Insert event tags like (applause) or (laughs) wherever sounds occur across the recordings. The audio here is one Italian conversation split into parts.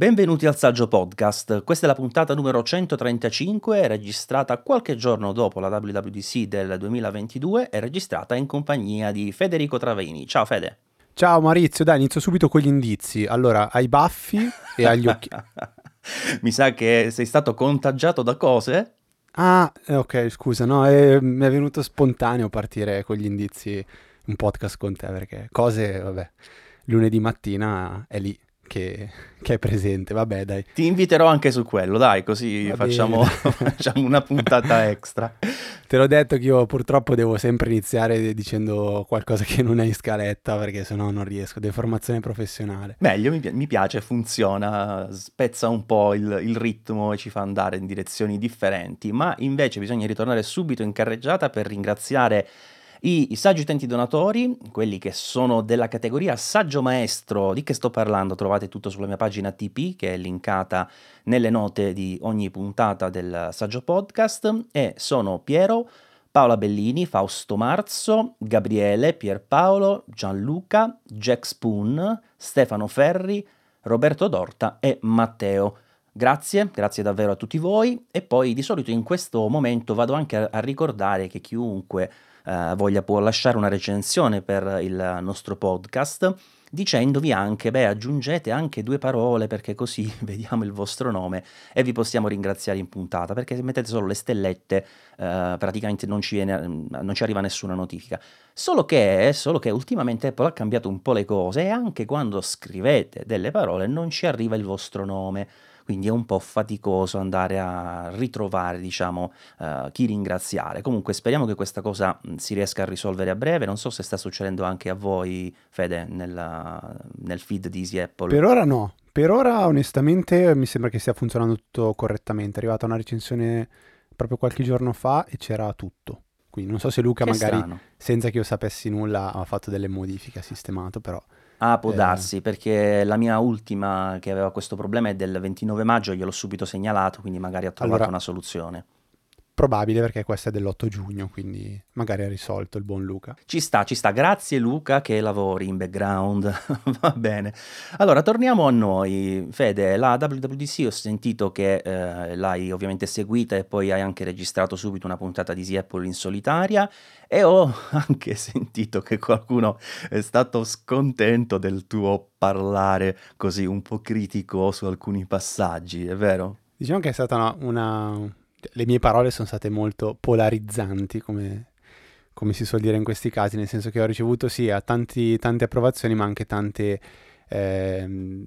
Benvenuti al Saggio Podcast. Questa è la puntata numero 135, registrata qualche giorno dopo la WWDC del 2022 e registrata in compagnia di Federico Travini. Ciao Fede. Ciao Maurizio, dai, inizio subito con gli indizi. Allora, hai baffi e agli occhi. (laughs) Mi sa che sei stato contagiato da cose? Ah, eh, ok, scusa, no, è, mi è venuto spontaneo partire con gli indizi un podcast con te perché cose, vabbè, lunedì mattina è lì che, che, è presente, vabbè dai. Ti inviterò anche su quello, dai, così facciamo, (laughs) facciamo, una puntata (laughs) extra. Te l'ho detto che io purtroppo devo sempre iniziare dicendo qualcosa che non è in scaletta perché sennò non riesco, deformazione professionale. Meglio, mi, mi piace, funziona, spezza un po' il, il ritmo e ci fa andare in direzioni differenti, ma invece bisogna ritornare subito in carreggiata per ringraziare i, I saggi utenti donatori, quelli che sono della categoria saggio maestro, di che sto parlando? Trovate tutto sulla mia pagina TP che è linkata nelle note di ogni puntata del saggio podcast e sono Piero, Paola Bellini, Fausto Marzo, Gabriele, Pierpaolo, Gianluca, Jack Spoon, Stefano Ferri, Roberto Dorta e Matteo. Grazie, grazie davvero a tutti voi e poi di solito in questo momento vado anche a, a ricordare che chiunque eh, voglia può lasciare una recensione per il nostro podcast dicendovi anche, beh, aggiungete anche due parole perché così (laughs) vediamo il vostro nome e vi possiamo ringraziare in puntata, perché se mettete solo le stellette eh, praticamente non ci, viene, non ci, arriva nessuna notifica. Solo che, solo che ultimamente Apple ha cambiato un po' le cose e anche quando scrivete delle parole non ci arriva il vostro nome quindi è un po' faticoso andare a ritrovare, diciamo, uh, chi ringraziare. Comunque speriamo che questa cosa si riesca a risolvere a breve, non so se sta succedendo anche a voi, Fede, nella, nel feed di Easy Apple. Per ora no, per ora onestamente mi sembra che stia funzionando tutto correttamente, è arrivata una recensione proprio qualche giorno fa e c'era tutto. Quindi non so se Luca che magari strano. senza che io sapessi nulla ha fatto delle modifiche, ha sistemato, però Ah, può eh. darsi, perché la mia ultima che aveva questo problema è del 29 maggio, gliel'ho subito segnalato, quindi magari ha trovato allora, una soluzione. Probabile perché questa è dell'8 giugno, quindi magari ha risolto il buon Luca. Ci sta, ci sta. Grazie Luca che lavori in background. (laughs) Va bene. Allora, torniamo a noi. Fede, la WWDC ho sentito che eh, l'hai ovviamente seguita e poi hai anche registrato subito una puntata di Apple in solitaria e ho (laughs) anche sentito che qualcuno è stato scontento del tuo parlare così un po' critico su alcuni passaggi, è vero? Diciamo che è stata una, una le mie parole sono state molto polarizzanti, come, come, si suol dire in questi casi, nel senso che ho ricevuto sia tanti, tante approvazioni, ma anche tante, eh,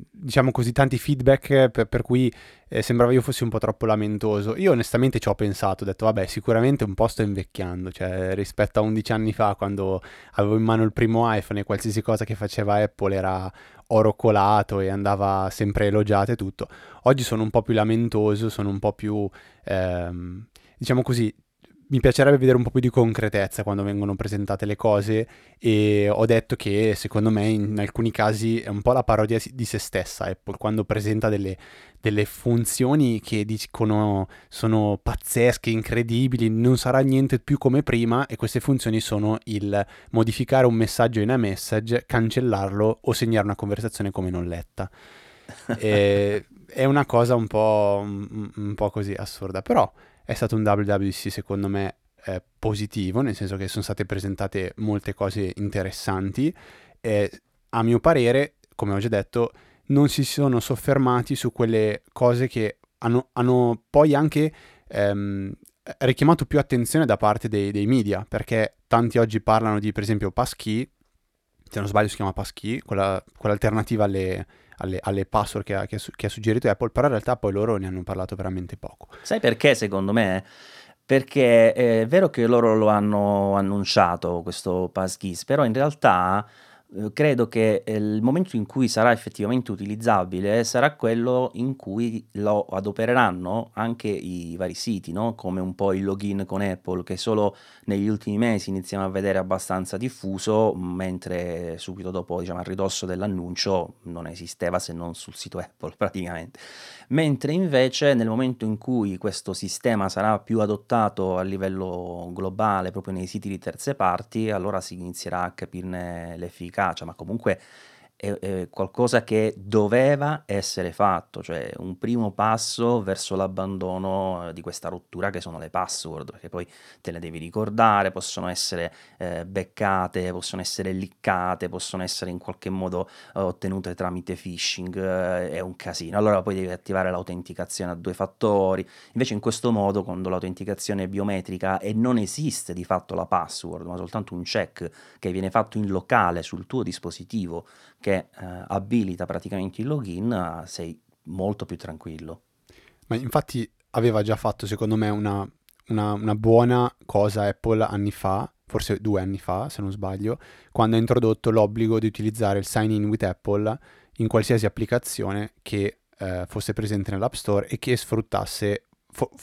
diciamo così, tanti feedback per, per cui eh, sembrava io fossi un po' troppo lamentoso. Io onestamente ci ho pensato, ho detto, vabbè, sicuramente un po' sto invecchiando, cioè rispetto a 11 anni fa, quando avevo in mano il primo iPhone e qualsiasi cosa che faceva Apple era oro colato e andava sempre elogiato e tutto. Oggi sono un po' più lamentoso, sono un po' più, ehm, diciamo così, mi piacerebbe vedere un po' più di concretezza quando vengono presentate le cose e ho detto che secondo me in alcuni casi è un po' la parodia di se stessa Apple quando presenta delle, delle funzioni che dicono sono pazzesche, incredibili, non sarà niente più come prima e queste funzioni sono il modificare un messaggio in iMessage, cancellarlo o segnare una conversazione come non letta. (laughs) e, è una cosa un po', un, un po' così assurda, però è stato un WWC secondo me eh, positivo, nel senso che sono state presentate molte cose interessanti e a mio parere, come ho già detto, non si sono soffermati su quelle cose che hanno, hanno poi anche ehm, richiamato più attenzione da parte dei, dei, media, perché tanti oggi parlano di, per esempio, passkey, se non sbaglio si chiama passkey, quella, quell'alternativa alle, alle, alle password che ha, che, che ha suggerito Apple, però in realtà poi loro ne hanno parlato veramente poco. Sai perché secondo me? Perché è vero che loro lo hanno annunciato questo passkeys, però in realtà credo che eh, il momento in cui sarà effettivamente utilizzabile sarà quello in cui lo adopereranno anche i vari siti, no? come un po' il login con Apple che solo negli ultimi mesi iniziamo a vedere abbastanza diffuso, mentre subito dopo, diciamo, a ridosso dell'annuncio non esisteva se non sul sito Apple (laughs) praticamente. Mentre invece nel momento in cui questo sistema sarà più adottato a livello globale, proprio nei siti di terze parti, allora si inizierà a capirne l'efficacia. Efficacia, ma comunque è, è qualcosa che doveva essere fatto, cioè un primo passo verso l'abbandono eh, di questa rottura che sono le password, perché poi te le devi ricordare, possono essere eh, beccate, possono essere liccate, possono essere in qualche modo eh, ottenute tramite phishing, eh, è un casino. Allora poi devi attivare l'autenticazione a due fattori. Invece in questo modo, quando l'autenticazione è biometrica e non esiste di fatto la password, ma soltanto un check che viene fatto in locale sul tuo dispositivo che eh, abilita praticamente il login, sei molto più tranquillo. Ma infatti aveva già fatto secondo me una, una, una buona cosa Apple anni fa, forse due anni fa se non sbaglio, quando ha introdotto l'obbligo di utilizzare il sign in with Apple in qualsiasi applicazione che eh, fosse presente nell'App Store e che sfruttasse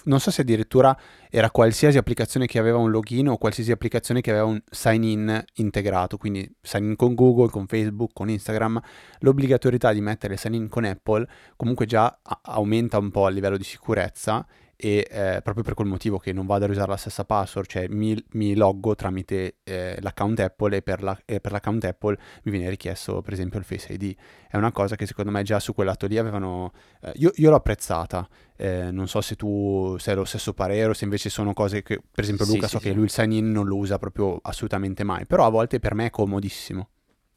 non so se addirittura era qualsiasi applicazione che aveva un login o qualsiasi applicazione che aveva un sign in integrato, quindi sign in con Google, con Facebook, con Instagram, l'obbligatorietà di mettere sign in con Apple comunque già aumenta un po' a livello di sicurezza e eh, proprio per quel motivo che non vado a usare la stessa password, cioè mi, mi loggo tramite eh, l'account Apple e per, la, e per, l'account Apple mi viene richiesto per esempio il Face ID. È una cosa che secondo me già su quel lato lì avevano... Eh, io, io, l'ho apprezzata, eh, non so se tu sei lo stesso parere o se invece sono cose che per esempio Luca sì, so sì, che sì. lui il sign in non lo usa proprio assolutamente mai, però a volte per me è comodissimo.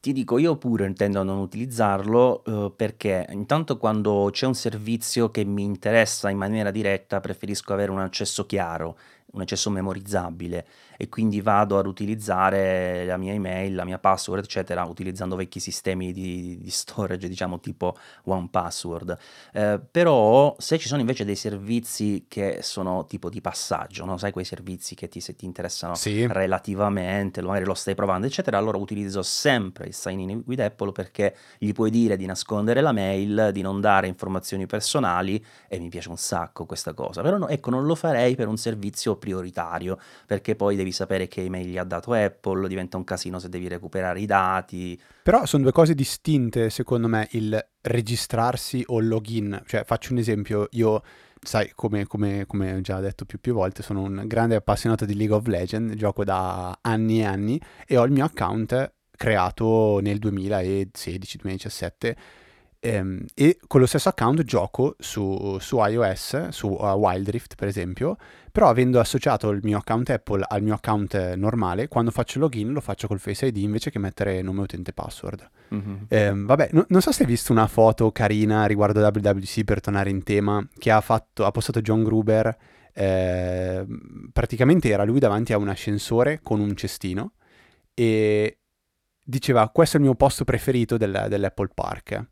Ti dico, io pure intendo non utilizzarlo eh, perché intanto quando c'è un servizio che mi interessa in maniera diretta preferisco avere un accesso chiaro un accesso memorizzabile e quindi vado ad utilizzare la mia email, la mia password, eccetera, utilizzando vecchi sistemi di, di storage, diciamo tipo OnePassword. Eh, però se ci sono invece dei servizi che sono tipo di passaggio, no? sai quei servizi che ti, se ti interessano sì. relativamente, magari lo stai provando, eccetera, allora utilizzo sempre il sign in with Apple perché gli puoi dire di nascondere la mail, di non dare informazioni personali e mi piace un sacco questa cosa. Però no, ecco, non lo farei per un servizio prioritario, perché poi devi sapere che email gli ha dato Apple, diventa un casino se devi recuperare i dati. Però sono due cose distinte, secondo me, il registrarsi o il login. Cioè, faccio un esempio, io sai, come, come, come, già detto più, più volte, sono un grande appassionato di League of Legends, gioco da anni e anni e ho il mio account creato nel 2016-2017 ehm, e con lo stesso account gioco su, su iOS, su uh, Wild Rift per esempio, però avendo associato il mio account Apple al mio account normale, quando faccio login lo faccio col Face ID invece che mettere nome utente e password. Mm-hmm. Eh, vabbè, no, non so se hai visto una foto carina riguardo WWDC per tornare in tema, che ha, fatto, ha postato John Gruber, eh, praticamente era lui davanti a un ascensore con un cestino e diceva questo è il mio posto preferito del, dell'Apple Park.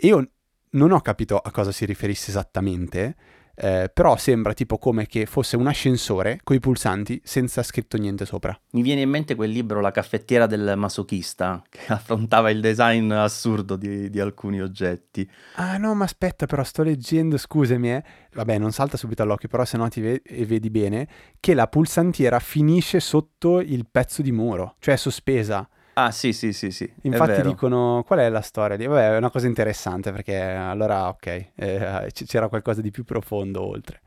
Io non ho capito a cosa si riferisse esattamente, eh, però sembra tipo come che fosse un ascensore con i pulsanti senza scritto niente sopra. Mi viene in mente quel libro La caffettiera del masochista che (laughs) affrontava il design assurdo di, di alcuni oggetti. Ah no, ma aspetta, però sto leggendo, scusami, eh. vabbè, non salta subito all'occhio, però se no ti ve- vedi bene che la pulsantiera finisce sotto il pezzo di muro, cioè sospesa. Ah, sì, sì, sì, sì. Infatti dicono qual è la storia di... Vabbè, è una cosa interessante perché allora, ok, eh, c'era qualcosa di più profondo oltre.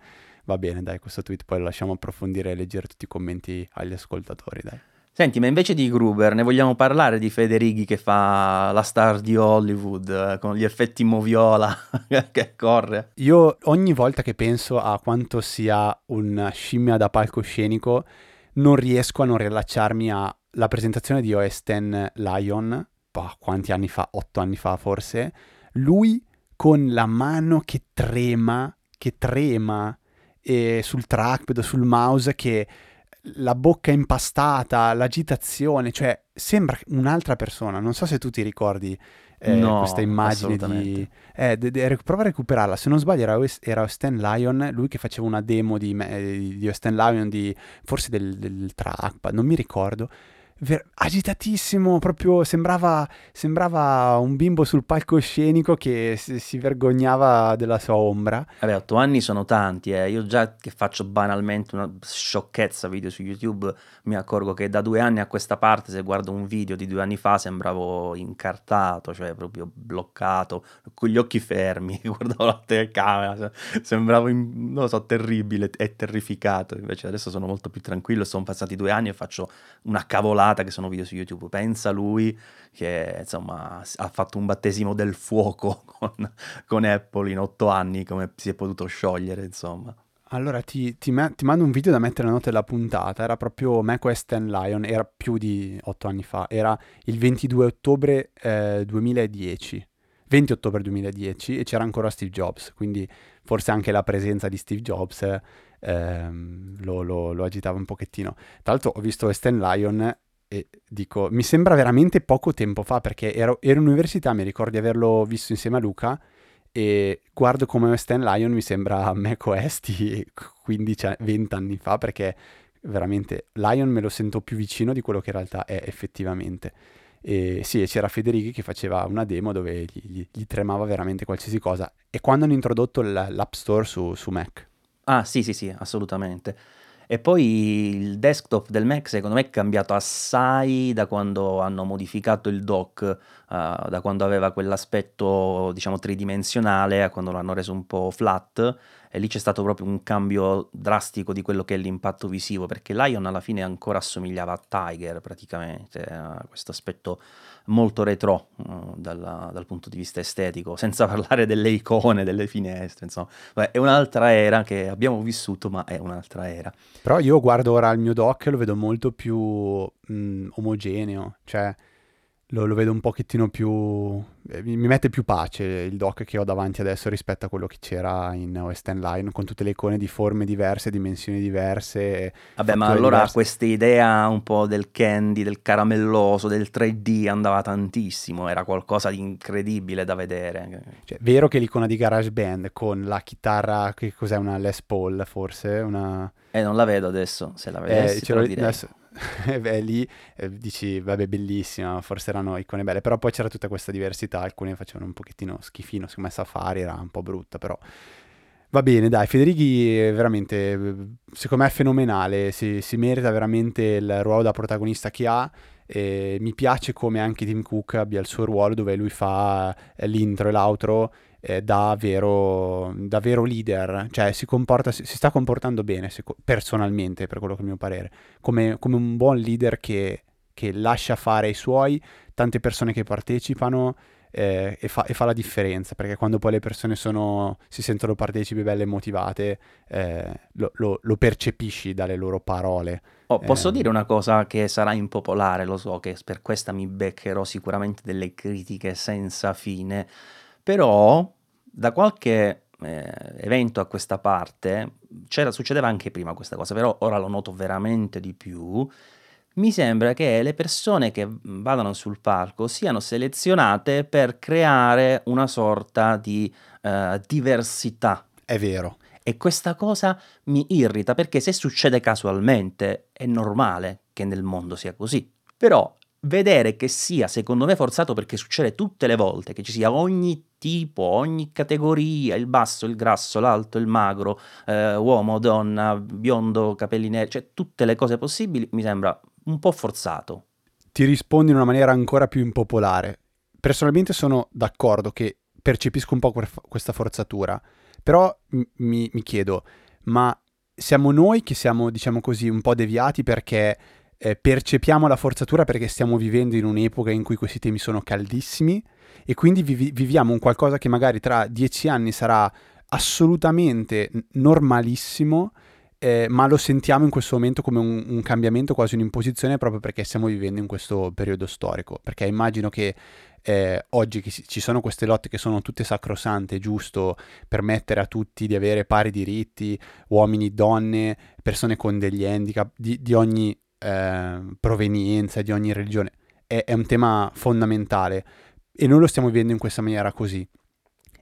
Va bene, dai, questo tweet poi lo lasciamo approfondire e leggere tutti i commenti agli ascoltatori, dai. Senti, ma invece di Gruber, ne vogliamo parlare di Federighi che fa la star di Hollywood eh, con gli effetti moviola (laughs) che corre? Io ogni volta che penso a quanto sia una scimmia da palcoscenico, non riesco a non rilacciarmi a la presentazione di OS X Lion, boh, quanti anni fa? Otto anni fa forse, lui con la mano che trema, che trema e sul trackpad, sul mouse, che la bocca impastata, l'agitazione, cioè sembra un'altra persona. Non so se tu ti ricordi eh, no, questa immagine di... Eh, de- de- prova a recuperarla, se non sbaglio era, era Stan Lion, lui che faceva una demo di, di, di Stan Lion, di, forse del, del trackpad, non mi ricordo ver- agitatissimo, proprio sembrava, sembrava, un bimbo sul palcoscenico che si, si vergognava della sua ombra. Vabbè, otto anni sono tanti, eh. io già che faccio banalmente una sciocchezza video su YouTube mi accorgo che da due anni a questa parte se guardo un video di due anni fa sembravo incartato, cioè proprio bloccato, con gli occhi fermi, (laughs) guardavo la telecamera, sembravo, in, non lo so, terribile e terrificato, invece adesso sono molto più tranquillo, sono passati due anni e faccio una cavolata puntata che sono video su YouTube. Pensa lui che insomma ha fatto un battesimo del fuoco (laughs) con, con Apple in otto anni, come si è potuto sciogliere, insomma. Allora ti, ti, me- ti, mando un video da mettere nella nota della puntata, era proprio macOS 10 Lion, era più di otto anni fa, era il 22 ottobre eh, 2010, 20 ottobre 2010 e c'era ancora Steve Jobs, quindi forse anche la presenza di Steve Jobs ehm, lo, lo, lo, agitava un pochettino. Tra l'altro ho visto End Lion e dico, mi sembra veramente poco tempo fa perché ero, ero in università, mi ricordo di averlo visto insieme a Luca e guardo come End Lion mi sembra macOS di 15-20 anni fa perché veramente Lion me lo sento più vicino di quello che in realtà è effettivamente. E sì, c'era Federighi che faceva una demo dove gli, gli, gli, tremava veramente qualsiasi cosa. E quando hanno introdotto l'App Store su, su Mac? Ah, sì, sì, sì, assolutamente. E poi il desktop del Mac secondo me è cambiato assai da quando hanno modificato il dock, uh, da quando aveva quell'aspetto diciamo tridimensionale a quando l'hanno reso un po' flat. E lì c'è stato proprio un cambio drastico di quello che è l'impatto visivo perché Lion alla fine ancora assomigliava a Tiger praticamente, a questo aspetto molto retro uh, dalla, dal punto di vista estetico, senza parlare delle icone, delle finestre, insomma, Beh, è un'altra era che abbiamo vissuto, ma è un'altra era. Però io guardo ora il mio dock e lo vedo molto più mh, mm, omogeneo, cioè lo, lo, vedo un pochettino più... Eh, mi, mette più pace il dock che ho davanti adesso rispetto a quello che c'era in West End Line, con tutte le icone di forme diverse, dimensioni diverse. Vabbè, ma allora questa idea un po' del candy, del caramelloso, del 3D andava tantissimo, era qualcosa di incredibile da vedere. Cioè, vero che l'icona di GarageBand con la chitarra, che cos'è, una Les Paul forse? Una... Eh, non la vedo adesso, se la vedessi eh, ce lo direi. Adesso (laughs) beh, lì eh, dici, vabbè, bellissima, forse erano icone belle, però poi c'era tutta questa diversità, alcune facevano un pochettino schifino, secondo me Safari era un po' brutta, però va bene, dai, Federighi è veramente, secondo me è fenomenale, si, si merita veramente il ruolo da protagonista che ha, e mi piace come anche Tim Cook abbia il suo ruolo dove lui fa eh, l'intro e l'outro eh, da, vero, da, vero, leader, cioè si, comporta, si, si sta comportando bene personalmente, per quello che è il mio parere, come, come un buon leader che, che, lascia fare i suoi, tante persone che partecipano eh, e, fa, e, fa, la differenza, perché quando poi le persone sono, si sentono partecipi belle e motivate, eh, lo, lo, lo, percepisci dalle loro parole. Oh, posso eh. dire una cosa che sarà impopolare, lo so che per questa mi beccherò sicuramente delle critiche senza fine però da qualche eh, evento a questa parte, succedeva anche prima questa cosa, però ora lo noto veramente di più, mi sembra che le persone che vadano sul palco siano selezionate per creare una sorta di uh, diversità. È vero. E questa cosa mi irrita perché se succede casualmente è normale che nel mondo sia così. Però vedere che sia, secondo me, forzato perché succede tutte le volte, che ci sia ogni tipo, ogni categoria, il basso, il grasso, l'alto, il magro, eh, uomo, donna, biondo, capelli neri, cioè tutte le cose possibili, mi sembra un po' forzato. Ti rispondo in una maniera ancora più impopolare. Personalmente sono d'accordo che percepisco un po' questa forzatura, però mi, mi chiedo, ma siamo noi che siamo, diciamo così, un po' deviati perché eh, percepiamo la forzatura perché stiamo vivendo in un'epoca in cui questi temi sono caldissimi e quindi vivi- viviamo un qualcosa che magari tra dieci anni sarà assolutamente normalissimo, eh, ma lo sentiamo in questo momento come un, un, cambiamento, quasi un'imposizione, proprio perché stiamo vivendo in questo periodo storico. Perché immagino che eh, oggi che ci sono queste lotte che sono tutte sacrosante, giusto permettere a tutti di avere pari diritti, uomini, donne, persone con degli handicap, di, di ogni eh, provenienza, di ogni religione, è, è un tema fondamentale e noi lo stiamo vivendo in questa maniera così.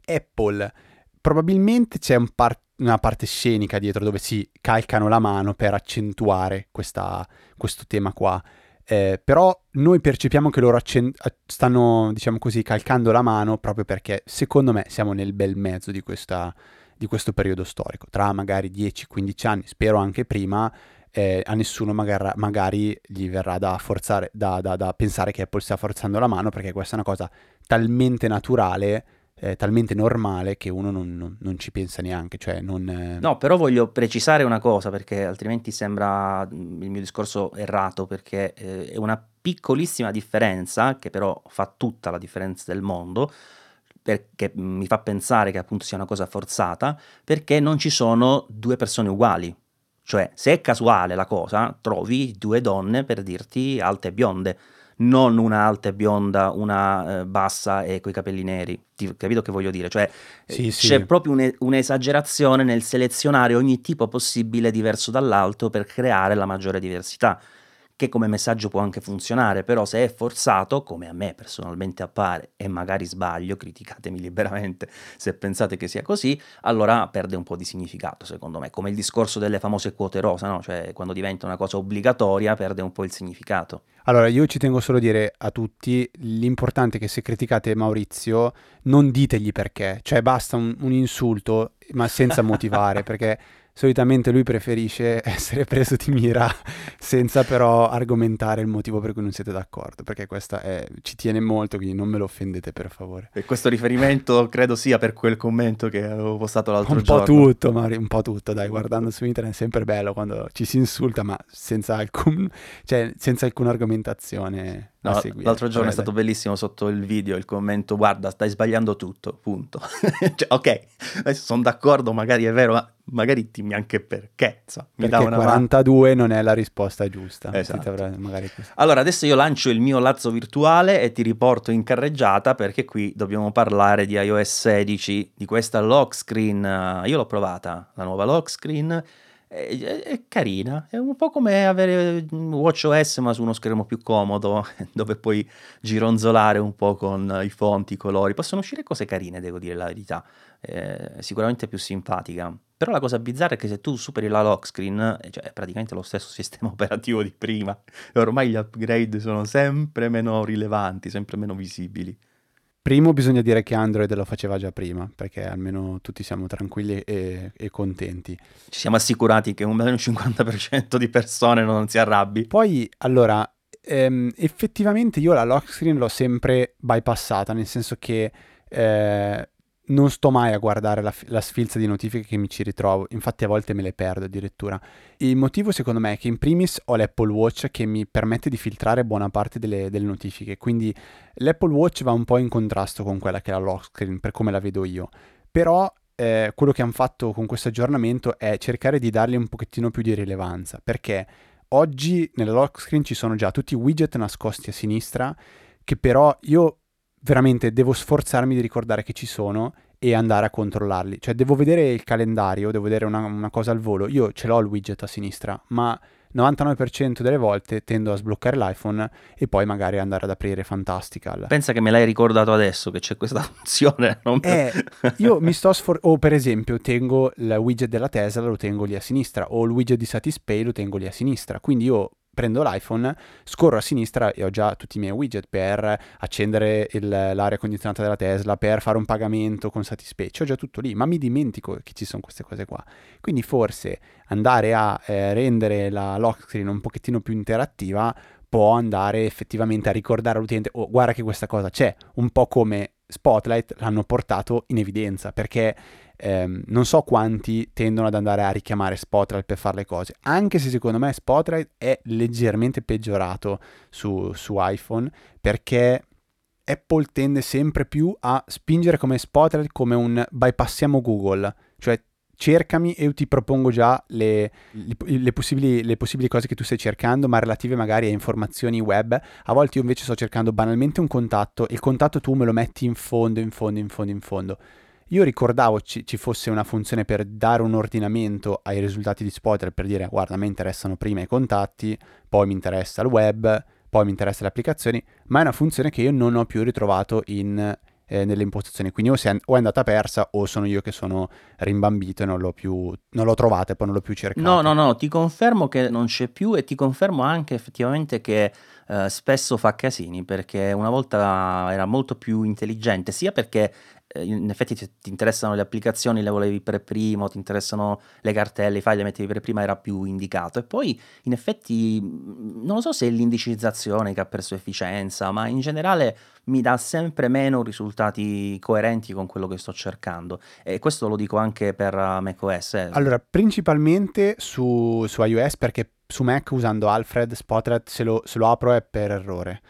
Apple, probabilmente c'è un par- una parte scenica dietro dove si calcano la mano per accentuare questa, questo tema qua. Eh, però noi percepiamo che loro accent- stanno, diciamo così, calcando la mano proprio perché secondo me siamo nel bel mezzo di, questa, di questo periodo storico. Tra magari 10-15 anni, spero anche prima, eh, a nessuno magari, magari, gli verrà da, forzare, da, da, da pensare che Apple stia forzando la mano perché questa è una cosa talmente naturale eh, talmente normale che uno non, non, non ci pensa neanche. Cioè non, eh... No, però voglio precisare una cosa perché altrimenti sembra mm, il mio discorso errato perché eh, è una piccolissima differenza che però fa tutta la differenza del mondo perché mi fa pensare che appunto sia una cosa forzata perché non ci sono due persone uguali. Cioè, se è casuale la cosa, trovi due donne per dirti alte e bionde non una alta e bionda, una eh, bassa e coi capelli neri. Ti, capito che voglio dire? Cioè, sì, c'è sì. proprio un, un'esagerazione nel selezionare ogni tipo possibile diverso dall'altro per creare la maggiore diversità che come messaggio può anche funzionare, però se è forzato, come a me personalmente appare, e magari sbaglio, criticatemi (laughs) liberamente se pensate che sia così, allora perde un po' di significato, secondo me, come il discorso delle famose quote rosa, no? cioè quando diventa una cosa obbligatoria perde un po' il significato. Allora, io ci tengo solo a dire a tutti, l'importante è che se criticate Maurizio, non ditegli perché, cioè basta un, un insulto, ma senza motivare, (laughs) perché solitamente lui preferisce (laughs) essere preso di mira senza però argomentare il motivo per cui non siete d'accordo, perché questa è, ci tiene molto, quindi non me lo offendete per favore. E questo riferimento (laughs) credo sia per quel commento che avevo postato l'altro un giorno. Un po' tutto, Mari, un po' tutto, dai, guardando su internet è sempre bello quando ci si insulta, ma senza, alcun, cioè, senza alcuna argomentazione No, l'altro giorno è stato bellissimo sotto il video il commento guarda stai sbagliando tutto, punto. (laughs) cioè, ok, sono d'accordo, magari è vero, ma magari dimmi anche perché. Insomma, mi perché 42 mano. non è la risposta giusta. Esatto. Allora adesso io lancio il mio lazzo virtuale e ti riporto in carreggiata perché qui dobbiamo parlare di iOS 16, di questa lock screen. Io l'ho provata, la nuova lock screen è, è, carina, è un po' come avere WatchOS ma su uno schermo più comodo (laughs) dove puoi gironzolare un po' con i fonti, i colori, possono uscire cose carine devo dire la verità, è sicuramente più simpatica, però la cosa bizzarra è che se tu superi la lock screen, cioè è praticamente lo stesso (laughs) sistema operativo di prima. E ormai gli upgrade sono sempre meno rilevanti, sempre meno visibili. Primo bisogna dire che Android lo faceva già prima, perché almeno tutti siamo tranquilli e, e contenti. Ci siamo assicurati che un 50% di persone non si arrabbi. Poi, allora, ehm, effettivamente io la lock screen l'ho sempre bypassata, nel senso che eh, non sto mai a guardare la, la, sfilza di notifiche che mi ci ritrovo, infatti a volte me le perdo addirittura. Il motivo secondo me è che in primis ho l'Apple Watch che mi permette di filtrare buona parte delle, delle notifiche, quindi l'Apple Watch va un po' in contrasto con quella che è la lock screen, per come la vedo io. Però eh, quello che hanno fatto con questo aggiornamento è cercare di dargli un pochettino più di rilevanza, perché oggi nella lock screen ci sono già tutti i widget nascosti a sinistra, che però io veramente devo sforzarmi di ricordare che ci sono e andare a controllarli. Cioè devo vedere il calendario, devo vedere una, una cosa al volo. Io ce l'ho il widget a sinistra, ma 99% delle volte tendo a sbloccare l'iPhone e poi magari andare ad aprire Fantastical. Pensa che me l'hai ricordato adesso che c'è questa (laughs) funzione. Non... Eh, io mi sto sforzando, o per esempio tengo il widget della Tesla, lo tengo lì a sinistra, o il widget di Satispay lo tengo lì a sinistra. Quindi io prendo l'iPhone, scorro a sinistra e ho già tutti i miei widget per accendere il, l'aria condizionata della Tesla, per fare un pagamento con Satispay, ho già tutto lì, ma mi dimentico che ci sono queste cose qua. Quindi forse andare a eh, rendere la lock screen un pochettino più interattiva può andare effettivamente a ricordare all'utente, oh guarda che questa cosa c'è, un po' come Spotlight l'hanno portato in evidenza, perché ehm, non so quanti tendono ad andare a richiamare Spotlight per fare le cose, anche se secondo me Spotlight è leggermente peggiorato su, su iPhone perché Apple tende sempre più a spingere come Spotlight come un bypassiamo Google, cioè cercami e io ti propongo già le, le, le, possibili, le, possibili, cose che tu stai cercando, ma relative magari a informazioni web. A volte io invece sto cercando banalmente un contatto e il contatto tu me lo metti in fondo, in fondo, in fondo, in fondo. Io ricordavo ci, ci, fosse una funzione per dare un ordinamento ai risultati di Spotter per dire guarda a me interessano prima i contatti, poi mi interessa il web, poi mi interessa le applicazioni, ma è una funzione che io non ho più ritrovato in, eh, nelle impostazioni, quindi o, è, o, è andata persa o sono io che sono rimbambito e non l'ho più, non l'ho trovata e poi non l'ho più cercata. No, no, no, ti confermo che non c'è più e ti confermo anche effettivamente che eh, spesso fa casini perché una volta era molto più intelligente, sia perché in effetti ti, ti, interessano le applicazioni, le volevi per primo, ti interessano le cartelle, i file le mettevi per prima, era più indicato. E poi in effetti non lo so se è l'indicizzazione che ha perso efficienza, ma in generale mi dà sempre meno risultati coerenti con quello che sto cercando. E questo lo dico anche per uh, macOS. Eh. Allora, principalmente su, su iOS perché su Mac usando Alfred Spotlight se lo, se lo apro è per errore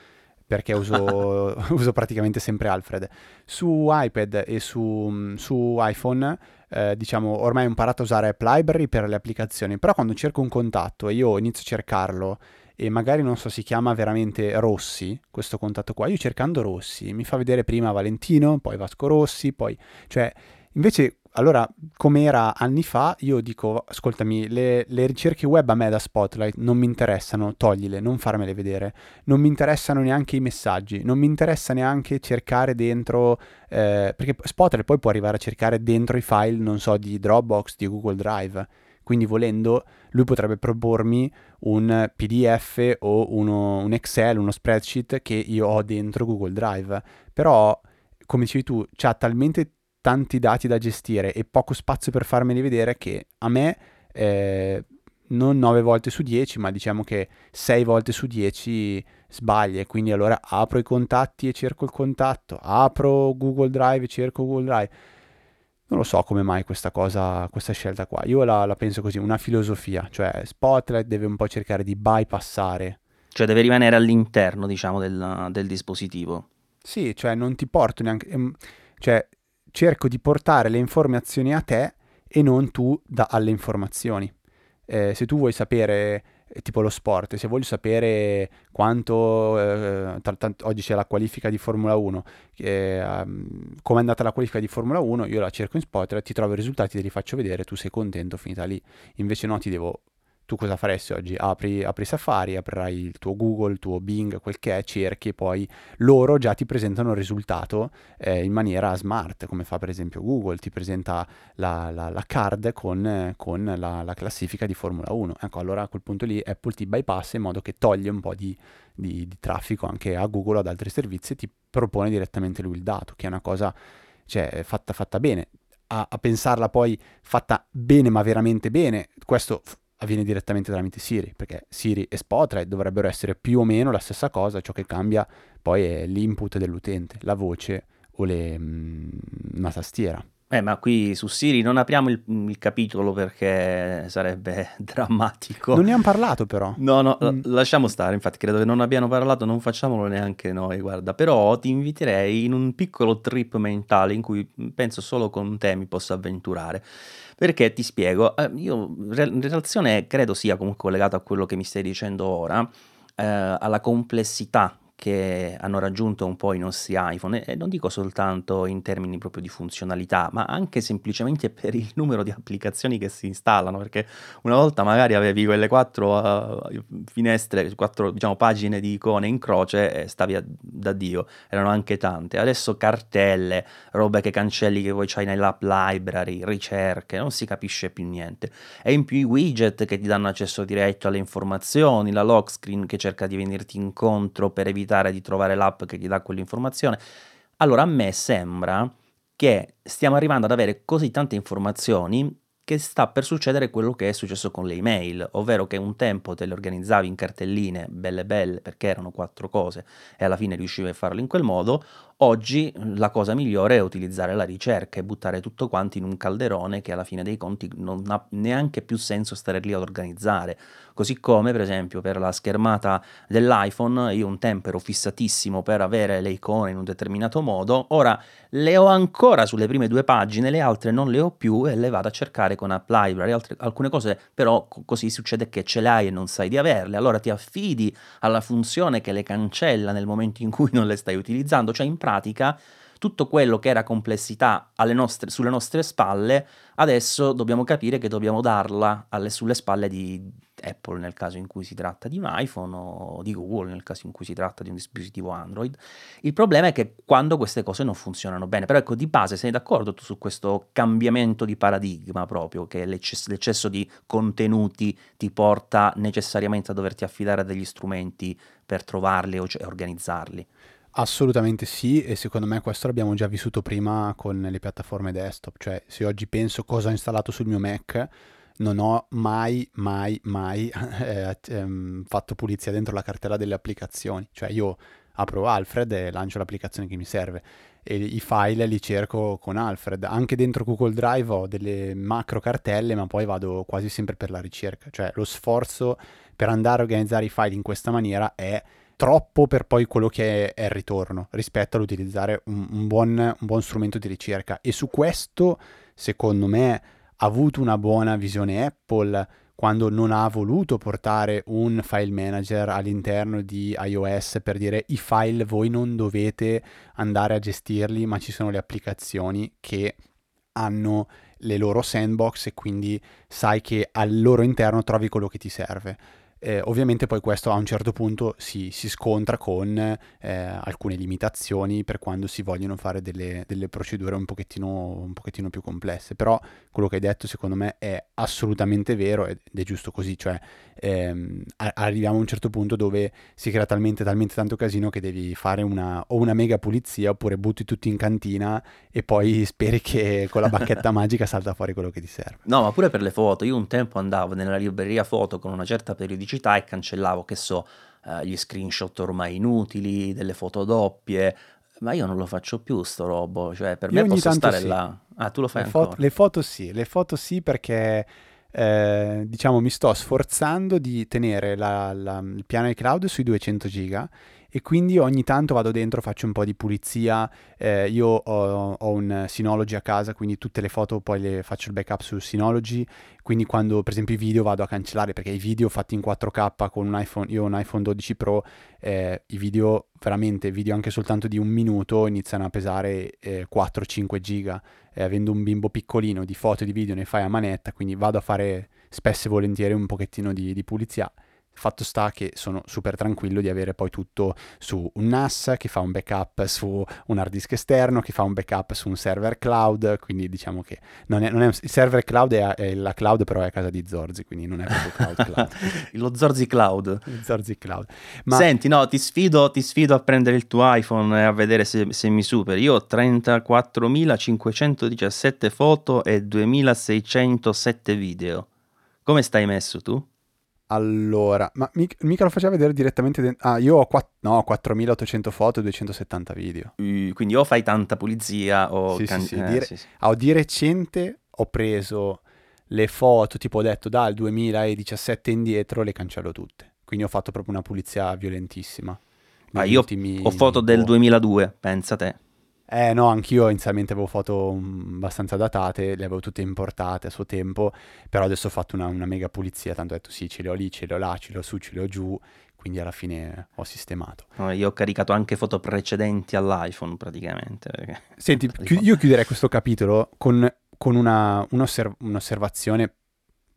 perché uso, (laughs) uso, praticamente sempre Alfred. Su iPad e su, su iPhone, eh, diciamo, ormai ho imparato a usare App Library per le applicazioni, però quando cerco un contatto e io inizio a cercarlo e magari non so si chiama veramente Rossi, questo contatto qua, io cercando Rossi mi fa vedere prima Valentino, poi Vasco Rossi, poi... cioè invece allora, come era anni fa, io dico, ascoltami, le, le, ricerche web a me da Spotlight non mi interessano, toglile, non farmele vedere. Non mi interessano neanche i messaggi, non mi interessa neanche cercare dentro, eh, perché Spotlight poi può arrivare a cercare dentro i file, non so, di Dropbox, di Google Drive. Quindi volendo, lui potrebbe propormi un PDF o uno, un Excel, uno spreadsheet che io ho dentro Google Drive. Però, come dicevi tu, c'ha talmente tanti dati da gestire e poco spazio per farmeli vedere che a me eh, non 9 volte su 10 ma diciamo che 6 volte su 10 sbaglia. Quindi allora apro i contatti e cerco il contatto apro Google Drive e cerco Google Drive. Non lo so come mai questa cosa questa scelta qua. Io la, la penso così una filosofia cioè Spotlight deve un po' cercare di bypassare. Cioè deve rimanere all'interno diciamo del, del dispositivo. Sì cioè non ti porto neanche ehm, cioè cerco di portare le informazioni a te e non tu da, alle informazioni. Eh, se tu vuoi sapere, eh, tipo lo sport, se voglio sapere quanto, eh, t- t- oggi c'è la qualifica di Formula 1, eh, um, come è andata la qualifica di Formula 1, io la cerco in spot, ti trovo i risultati, te li faccio vedere, tu sei contento, finita lì. Invece no, ti devo tu cosa faresti oggi? Apri, apri, Safari, aprirai il tuo Google, il tuo Bing, quel che è, cerchi e poi loro già ti presentano il risultato eh, in maniera smart, come fa per esempio Google, ti presenta la, la, la card con, con la, la, classifica di Formula 1. Ecco, allora a quel punto lì Apple ti bypassa in modo che toglie un po' di, di, di traffico anche a Google o ad altri servizi e ti propone direttamente lui il dato, che è una cosa cioè, fatta, fatta bene. A, a pensarla poi fatta bene ma veramente bene, questo avviene direttamente tramite Siri, perché Siri e Spotlight dovrebbero essere più o meno la stessa cosa, ciò che cambia poi è l'input dell'utente, la voce o le, mh, mm, una tastiera. Eh, ma qui su Siri non apriamo il, il, capitolo perché sarebbe (laughs) drammatico. Non ne hanno parlato però. No, no, mm. lasciamo stare, infatti credo che non abbiano parlato, non facciamolo neanche noi, guarda. Però ti inviterei in un piccolo trip mentale in cui penso solo con te mi posso avventurare. Perché ti spiego, eh, io in relazione credo sia comunque collegato a quello che mi stai dicendo ora, eh, alla complessità che hanno raggiunto un po' i nostri iPhone e non dico soltanto in termini proprio di funzionalità, ma anche semplicemente per il numero di applicazioni che si installano, perché una volta magari avevi quelle quattro uh, finestre, quattro diciamo pagine di icone in croce e stavi a, da Dio, erano anche tante. Adesso cartelle, robe che cancelli che voi c'hai nell'app library, ricerche, non si capisce più niente. E in più i widget che ti danno accesso diretto alle informazioni, la lock screen che cerca di venirti incontro per evitare evitare di trovare l'app che gli dà quell'informazione. Allora a me sembra che stiamo arrivando ad avere così tante informazioni che sta per succedere quello che è successo con le email, ovvero che un tempo te le organizzavi in cartelline belle belle perché erano quattro cose e alla fine riuscivi a farlo in quel modo, oggi la cosa migliore è utilizzare la ricerca e buttare tutto quanto in un calderone che alla fine dei conti non ha neanche più senso stare lì ad organizzare. Così come per esempio per la schermata dell'iPhone io un tempo ero fissatissimo per avere le icone in un determinato modo, ora le ho ancora sulle prime due pagine, le altre non le ho più e le vado a cercare con App Library, altre, alcune cose però così succede che ce le hai e non sai di averle, allora ti affidi alla funzione che le cancella nel momento in cui non le stai utilizzando, cioè in pratica tutto quello che era complessità nostre, sulle nostre spalle, adesso dobbiamo capire che dobbiamo darla alle, sulle spalle di Apple nel caso in cui si tratta di un iPhone o di Google nel caso in cui si tratta di un dispositivo Android. Il problema è che quando queste cose non funzionano bene, però ecco di base sei d'accordo tu su questo cambiamento di paradigma proprio, che l'eccesso, l'eccesso di contenuti ti porta necessariamente a doverti affidare a degli strumenti per trovarli o cioè, organizzarli? Assolutamente sì, e secondo me questo l'abbiamo già vissuto prima con le piattaforme desktop, cioè se oggi penso cosa ho installato sul mio Mac, non ho mai, mai, mai (laughs) eh, ehm, fatto pulizia dentro la cartella delle applicazioni, cioè io apro Alfred e lancio l'applicazione che mi serve e i file li cerco con Alfred. Anche dentro Google Drive ho delle macro cartelle, ma poi vado quasi sempre per la ricerca, cioè lo sforzo per andare a organizzare i file in questa maniera è troppo per poi quello che è, il ritorno rispetto all'utilizzare un, un, buon, un buon strumento di ricerca e su questo secondo me ha avuto una buona visione Apple quando non ha voluto portare un file manager all'interno di iOS per dire i file voi non dovete andare a gestirli, ma ci sono le applicazioni che hanno le loro sandbox e quindi sai che al loro interno trovi quello che ti serve. Eh, ovviamente poi questo a un certo punto si, si scontra con eh, alcune limitazioni per quando si vogliono fare delle, delle procedure un pochettino, un pochettino, più complesse, però quello che hai detto secondo me è assolutamente vero ed è giusto così, cioè ehm, arriviamo a un certo punto dove si crea talmente, talmente tanto casino che devi fare una, o una mega pulizia oppure butti tutto in cantina e poi (laughs) speri che con la bacchetta magica salta fuori quello che ti serve. No, ma pure per le foto, io un tempo andavo nella libreria foto con una certa periodicità pubblicità e cancellavo, che so, eh, gli screenshot ormai inutili, delle foto doppie, ma io non lo faccio più sto robo, cioè per io me posso stare sì. là. Ah, tu lo fai le ancora? Foto, le foto sì, le foto sì perché eh, diciamo mi sto sforzando di tenere la, la, il piano iCloud sui 200 giga e quindi ogni tanto vado dentro, faccio un po' di pulizia, eh, io ho, ho, un Synology a casa, quindi tutte le foto poi le faccio il backup su Synology, quindi quando per esempio i video vado a cancellare, perché i video fatti in 4K con un iPhone, io ho un iPhone 12 Pro, eh, i video veramente, video anche soltanto di un minuto iniziano a pesare eh, 4-5 giga, avendo un bimbo piccolino di foto e di video ne fai a manetta, quindi vado a fare spesso e volentieri un pochettino di, di pulizia Fatto sta che sono super tranquillo di avere poi tutto su un NAS che fa un backup su un hard disk esterno, che fa un backup su un server cloud, quindi diciamo che non è, non è, il server cloud è, è, la cloud però è a casa di Zorzi, quindi non è proprio cloud cloud. (laughs) Lo Zorzi Cloud. Il Zorzi Cloud. Ma... Senti, no, ti sfido, ti sfido, a prendere il tuo iPhone e a vedere se, se mi superi. Io ho 34.517 foto e 2.607 video. Come stai messo tu? Allora, ma mica lo faceva vedere direttamente dentro... Ah, io ho quatt- no, 4800 foto e 270 video. Uh, quindi o fai tanta pulizia o... Sì, can- sì, sì. Eh, di, re- sì, sì. Ah, di recente ho preso le foto, tipo ho detto dal 2017 indietro, le cancello tutte. Quindi ho fatto proprio una pulizia violentissima. Ah, io ultimi... ho foto del 2002, pensa te. Eh no, anch'io inizialmente avevo foto mm, abbastanza datate, le avevo tutte importate a suo tempo, però adesso ho fatto una, una mega pulizia, tanto ho detto sì, ce le ho lì, ce le ho là, ce le ho su, ce le ho giù, quindi alla fine ho sistemato. No, io ho caricato anche foto precedenti all'iPhone praticamente. Senti, (laughs) chi- io chiuderei questo capitolo con, con una, un'osserv- un'osservazione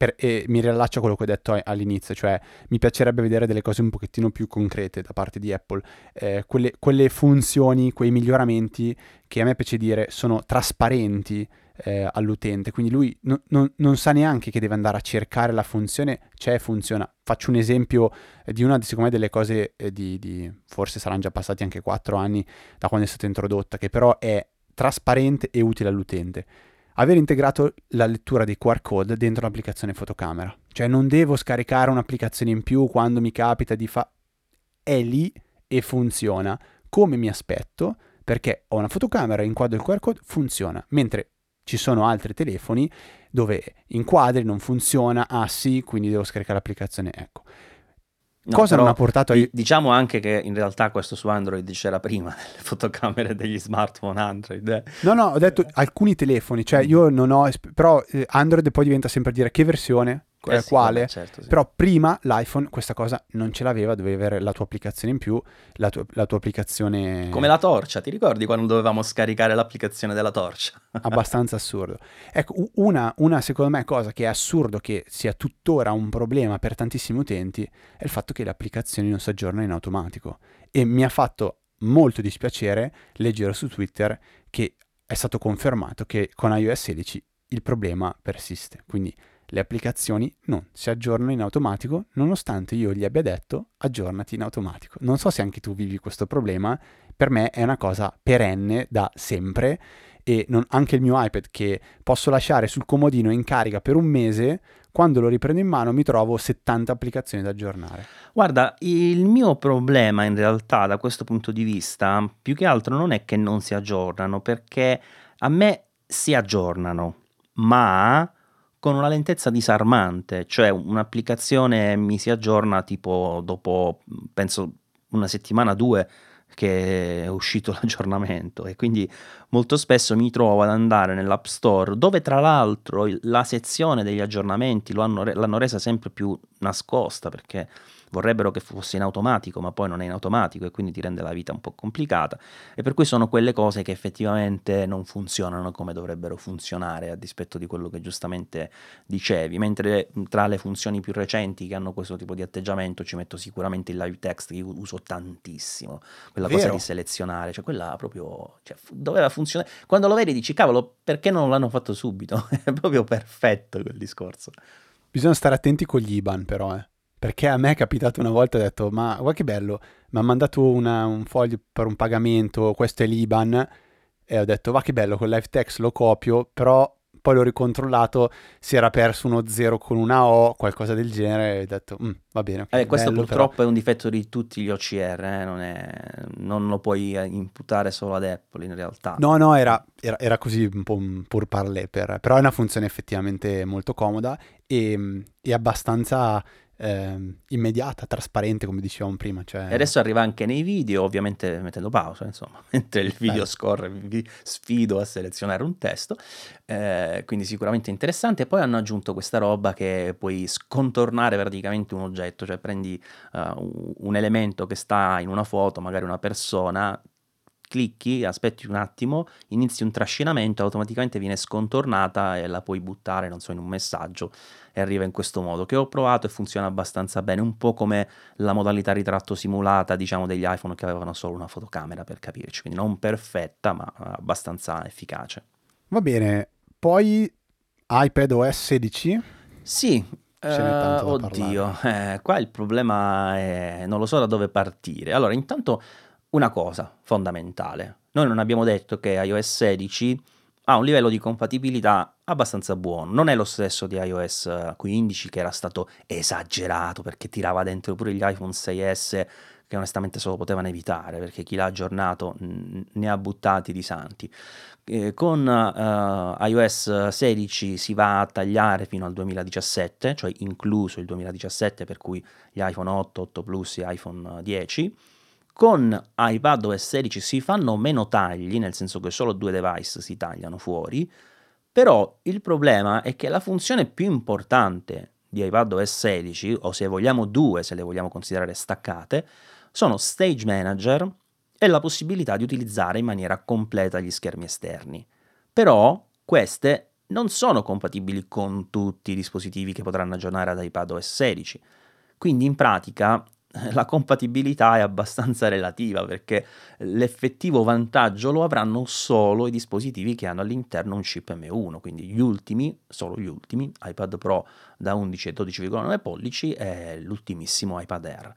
per, e mi riallaccio a quello che ho detto all'inizio, cioè mi piacerebbe vedere delle cose un pochettino più concrete da parte di Apple, eh, quelle, quelle, funzioni, quei miglioramenti che a me piace dire sono trasparenti eh, all'utente, quindi lui no, no, non sa neanche che deve andare a cercare la funzione, c'è, funziona. Faccio un esempio di una, secondo me, delle cose eh, di, di, forse saranno già passati anche 4 anni da quando è stata introdotta, che però è trasparente e utile all'utente aver integrato la lettura dei QR code dentro l'applicazione fotocamera. Cioè non devo scaricare un'applicazione in più quando mi capita di fare... È lì e funziona come mi aspetto perché ho una fotocamera, inquadro il QR code, funziona. Mentre ci sono altri telefoni dove inquadri, non funziona, ah sì, quindi devo scaricare l'applicazione. Ecco. No, Cosa non ha portato a... Diciamo anche che in realtà questo su Android c'era prima (laughs) delle fotocamere degli smartphone Android. Eh. No, no, ho detto alcuni telefoni, cioè io non ho... Però eh, Android poi diventa sempre dire che versione, eh sì, quale, certo, sì. però prima l'iPhone questa cosa non ce l'aveva, dovevi avere la tua applicazione in più, la, tu- la tua applicazione... Come la torcia, ti ricordi quando dovevamo scaricare l'applicazione della torcia? (laughs) Abbastanza assurdo. Ecco, una, una secondo me cosa che è assurdo che sia tuttora un problema per tantissimi utenti è il fatto che le applicazioni non si aggiornano in automatico e mi ha fatto molto dispiacere leggere su Twitter che è stato confermato che con iOS 16 il problema persiste, quindi le applicazioni non si aggiornano in automatico nonostante io gli abbia detto aggiornati in automatico. Non so se anche tu vivi questo problema, per me è una cosa perenne da sempre e non, anche il mio iPad che posso lasciare sul comodino in carica per un mese, quando lo riprendo in mano mi trovo 70 applicazioni da aggiornare. Guarda, il mio problema in realtà da questo punto di vista, più che altro non è che non si aggiornano, perché a me si aggiornano, ma con una lentezza disarmante, cioè un'applicazione mi si aggiorna tipo dopo, penso, una settimana, due, che è uscito (laughs) l'aggiornamento. E quindi molto spesso mi trovo ad andare nell'App Store dove tra l'altro la sezione degli aggiornamenti hanno, l'hanno resa sempre più nascosta perché vorrebbero che fosse in automatico, ma poi non è in automatico e quindi ti rende la vita un po' complicata. E per cui sono quelle cose che effettivamente non funzionano come dovrebbero funzionare, a dispetto di quello che giustamente dicevi. Mentre tra le funzioni più recenti che hanno questo tipo di atteggiamento ci metto sicuramente il live text che uso tantissimo, quella Vero. cosa di selezionare, cioè quella proprio cioè, doveva funzionare. Quando lo vedi dici cavolo, perché non l'hanno fatto subito? (laughs) è proprio perfetto quel discorso. Bisogna stare attenti con gli IBAN però, eh. Perché a me è capitato una volta, ho detto, ma guarda che bello, mi ha mandato una, un foglio per un pagamento, questo è l'IBAN, e ho detto, va che bello, con LiveText lo copio, però poi l'ho ricontrollato, si era perso uno 0 con una O, qualcosa del genere, e ho detto, mm, va bene. Okay, eh, questo bello, purtroppo però... è un difetto di tutti gli OCR, eh? non, è... non, lo puoi imputare solo ad Apple in realtà. No, no, era, era, era così un po' un pur parler, per... però è una funzione effettivamente molto comoda e, e abbastanza eh, immediata, trasparente, come dicevamo prima. Cioè... E adesso arriva anche nei video, ovviamente mettendo pausa, insomma, (laughs) mentre il video Beh. scorre, vi sfido a selezionare un testo, eh, quindi sicuramente interessante. E poi hanno aggiunto questa roba che puoi scontornare praticamente un oggetto, cioè prendi uh, un elemento che sta in una foto, magari una persona, clicchi, aspetti un attimo, inizi un trascinamento, automaticamente viene scontornata e la puoi buttare, non so, in un messaggio e arriva in questo modo, che ho provato e funziona abbastanza bene, un po' come la modalità ritratto simulata, diciamo, degli iPhone che avevano solo una fotocamera, per capirci, quindi non perfetta, ma abbastanza efficace. Va bene, poi iPad OS 16? Sì, Uh, oddio, eh, qua il problema è non lo so da dove partire. Allora, intanto una cosa fondamentale. Noi non abbiamo detto che iOS 16 ha un livello di compatibilità abbastanza buono. Non è lo stesso di iOS 15 che era stato esagerato perché tirava dentro pure gli iPhone 6S che onestamente solo potevano evitare perché chi l'ha aggiornato ne ha buttati di santi. Eh, con uh, iOS 16 si va a tagliare fino al 2017, cioè incluso il 2017 per cui gli iPhone 8, 8 Plus e iPhone 10 con iPadOS 16 si fanno meno tagli, nel senso che solo due device si tagliano fuori, però il problema è che la funzione più importante di iPadOS 16, o se vogliamo due, se le vogliamo considerare staccate, sono Stage Manager e la possibilità di utilizzare in maniera completa gli schermi esterni. Però queste non sono compatibili con tutti i dispositivi che potranno aggiornare ad iPadOS 16. Quindi in pratica (laughs) la compatibilità è abbastanza relativa perché l'effettivo vantaggio lo avranno solo i dispositivi che hanno all'interno un chip M1, quindi gli ultimi, solo gli ultimi, iPad Pro da 11 e 12,9 pollici e l'ultimissimo iPad Air.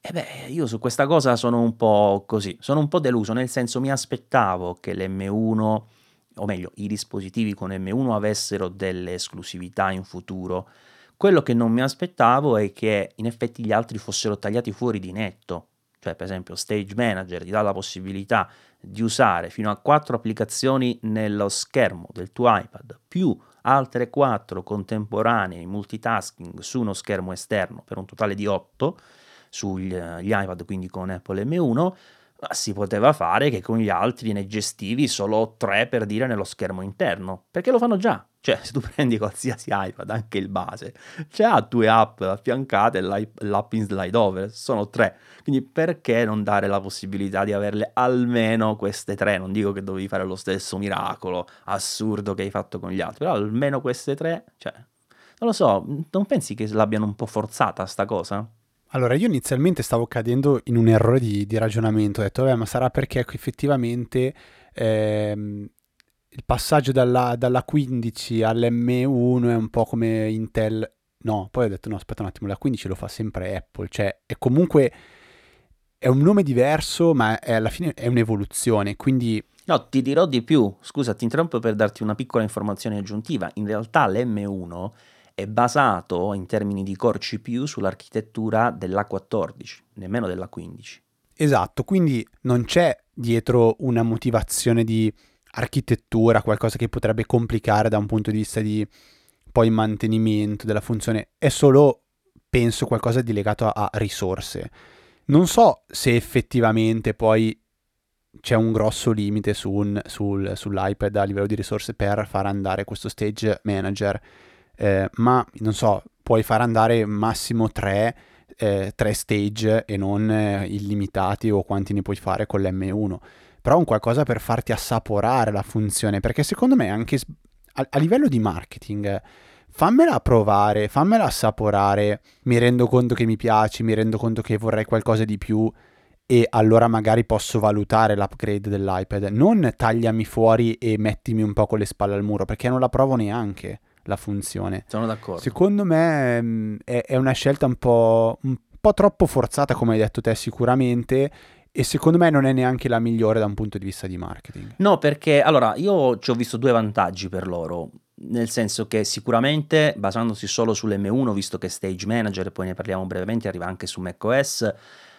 E beh, io su questa cosa sono un po' così, sono un po' deluso, nel senso mi aspettavo che l'M1, o meglio, i dispositivi con M1 avessero delle esclusività in futuro quello che non mi aspettavo è che in effetti gli altri fossero tagliati fuori di netto, cioè per esempio Stage Manager ti dà la possibilità di usare fino a quattro applicazioni nello schermo del tuo iPad, più altre quattro contemporanee in multitasking su uno schermo esterno per un totale di 8 sugli iPad, quindi con Apple M1, si poteva fare che con gli altri ne gestivi solo 3 per dire nello schermo interno, perché lo fanno già. Cioè, se tu (laughs) prendi qualsiasi iPad, anche il base, c'è ha due app affiancate e l'app in slide over, sono tre. Quindi perché non dare la possibilità di averle almeno queste tre? Non dico che dovevi fare lo stesso miracolo assurdo che hai fatto con gli altri, però almeno queste tre, cioè, non lo so, non pensi che l'abbiano un po' forzata sta cosa? Allora, io inizialmente stavo cadendo in un errore di, di ragionamento, ho detto, vabbè, ma sarà perché effettivamente ehm, il passaggio dalla, dalla 15 all'M1 è un po' come Intel. No, poi ho detto no, aspetta un attimo, la 15 lo fa sempre Apple, cioè è comunque è un nome diverso, ma è, alla fine è un'evoluzione, quindi... No, ti dirò di più, scusa, ti interrompo per darti una piccola informazione aggiuntiva. In realtà l'M1 è basato in termini di core CPU sull'architettura dell'A14, nemmeno dell'A15. Esatto, quindi non c'è dietro una motivazione di architettura, qualcosa che potrebbe complicare da un punto di vista di poi mantenimento della funzione, è solo, penso, qualcosa di legato a, risorse. Non so se effettivamente poi c'è un grosso limite su un, sul, sull'iPad a livello di risorse per far andare questo stage manager, eh, ma non so, puoi far andare massimo tre, eh, tre stage e non eh, illimitati o quanti ne puoi fare con l'M1 però un qualcosa per farti assaporare la funzione, perché secondo me anche a, a livello di marketing fammela provare, fammela assaporare, mi rendo conto che mi piaci, mi rendo conto che vorrei qualcosa di più e allora magari posso valutare l'upgrade dell'iPad. Non tagliami fuori e mettimi un po' con le spalle al muro, perché non la provo neanche la funzione. Sono d'accordo. Secondo me mm, è, è una scelta un po', un po' troppo forzata, come hai detto te sicuramente, e secondo me non è neanche la migliore da un punto di vista di marketing. No, perché allora io ci ho visto due vantaggi per loro. Nel senso che sicuramente basandosi solo sull'M1, visto che Stage Manager, poi ne parliamo brevemente, arriva anche su macOS,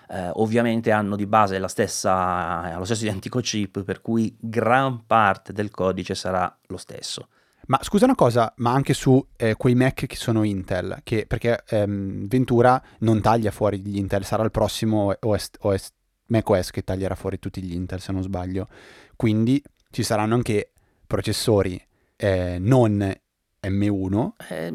eh, ovviamente hanno di base la stessa, lo stesso identico chip, per cui gran parte del codice sarà lo stesso. Ma scusa una cosa, ma anche su eh, quei Mac che sono Intel, che, perché ehm, Ventura non taglia fuori gli Intel, sarà il prossimo OS, OS macOS che taglierà fuori tutti gli Intel se non sbaglio. Quindi ci saranno anche processori eh, non M1 eh,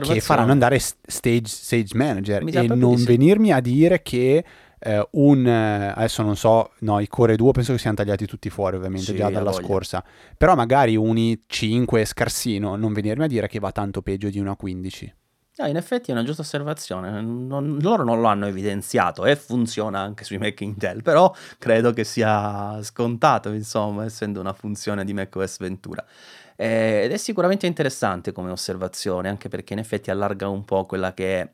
che faranno andare Stage, stage Manager e non venirmi a dire che eh, un adesso non so, no, i Core 2 penso che siano tagliati tutti fuori, ovviamente, sì, già dalla scorsa. Però magari un i5 scarsino, non venirmi a dire che va tanto peggio di una 15. Ah, in effetti è una giusta osservazione, non, loro non lo hanno evidenziato e funziona anche sui Mac Intel, però credo che sia scontato, insomma, essendo una funzione di macOS Ventura. Eh, ed è sicuramente interessante come osservazione, anche perché in effetti allarga un po' quella che è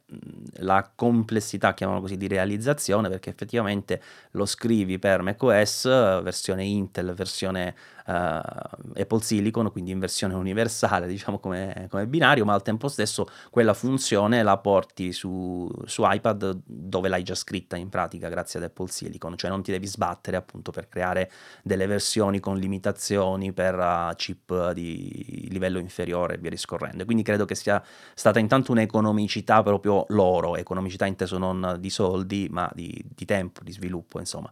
la complessità, chiamiamola così, di realizzazione, perché effettivamente lo scrivi per macOS, versione Intel, versione Apple Silicon, quindi in versione universale, (laughs) diciamo come, come, binario, ma al tempo stesso quella funzione la porti su, su iPad dove l'hai già scritta in pratica grazie ad Apple Silicon, cioè non ti devi sbattere appunto per creare delle versioni con limitazioni per uh, chip di livello inferiore e via discorrendo. Quindi credo che sia stata intanto un'economicità proprio loro, economicità inteso non di soldi, ma di, di tempo, di sviluppo, insomma.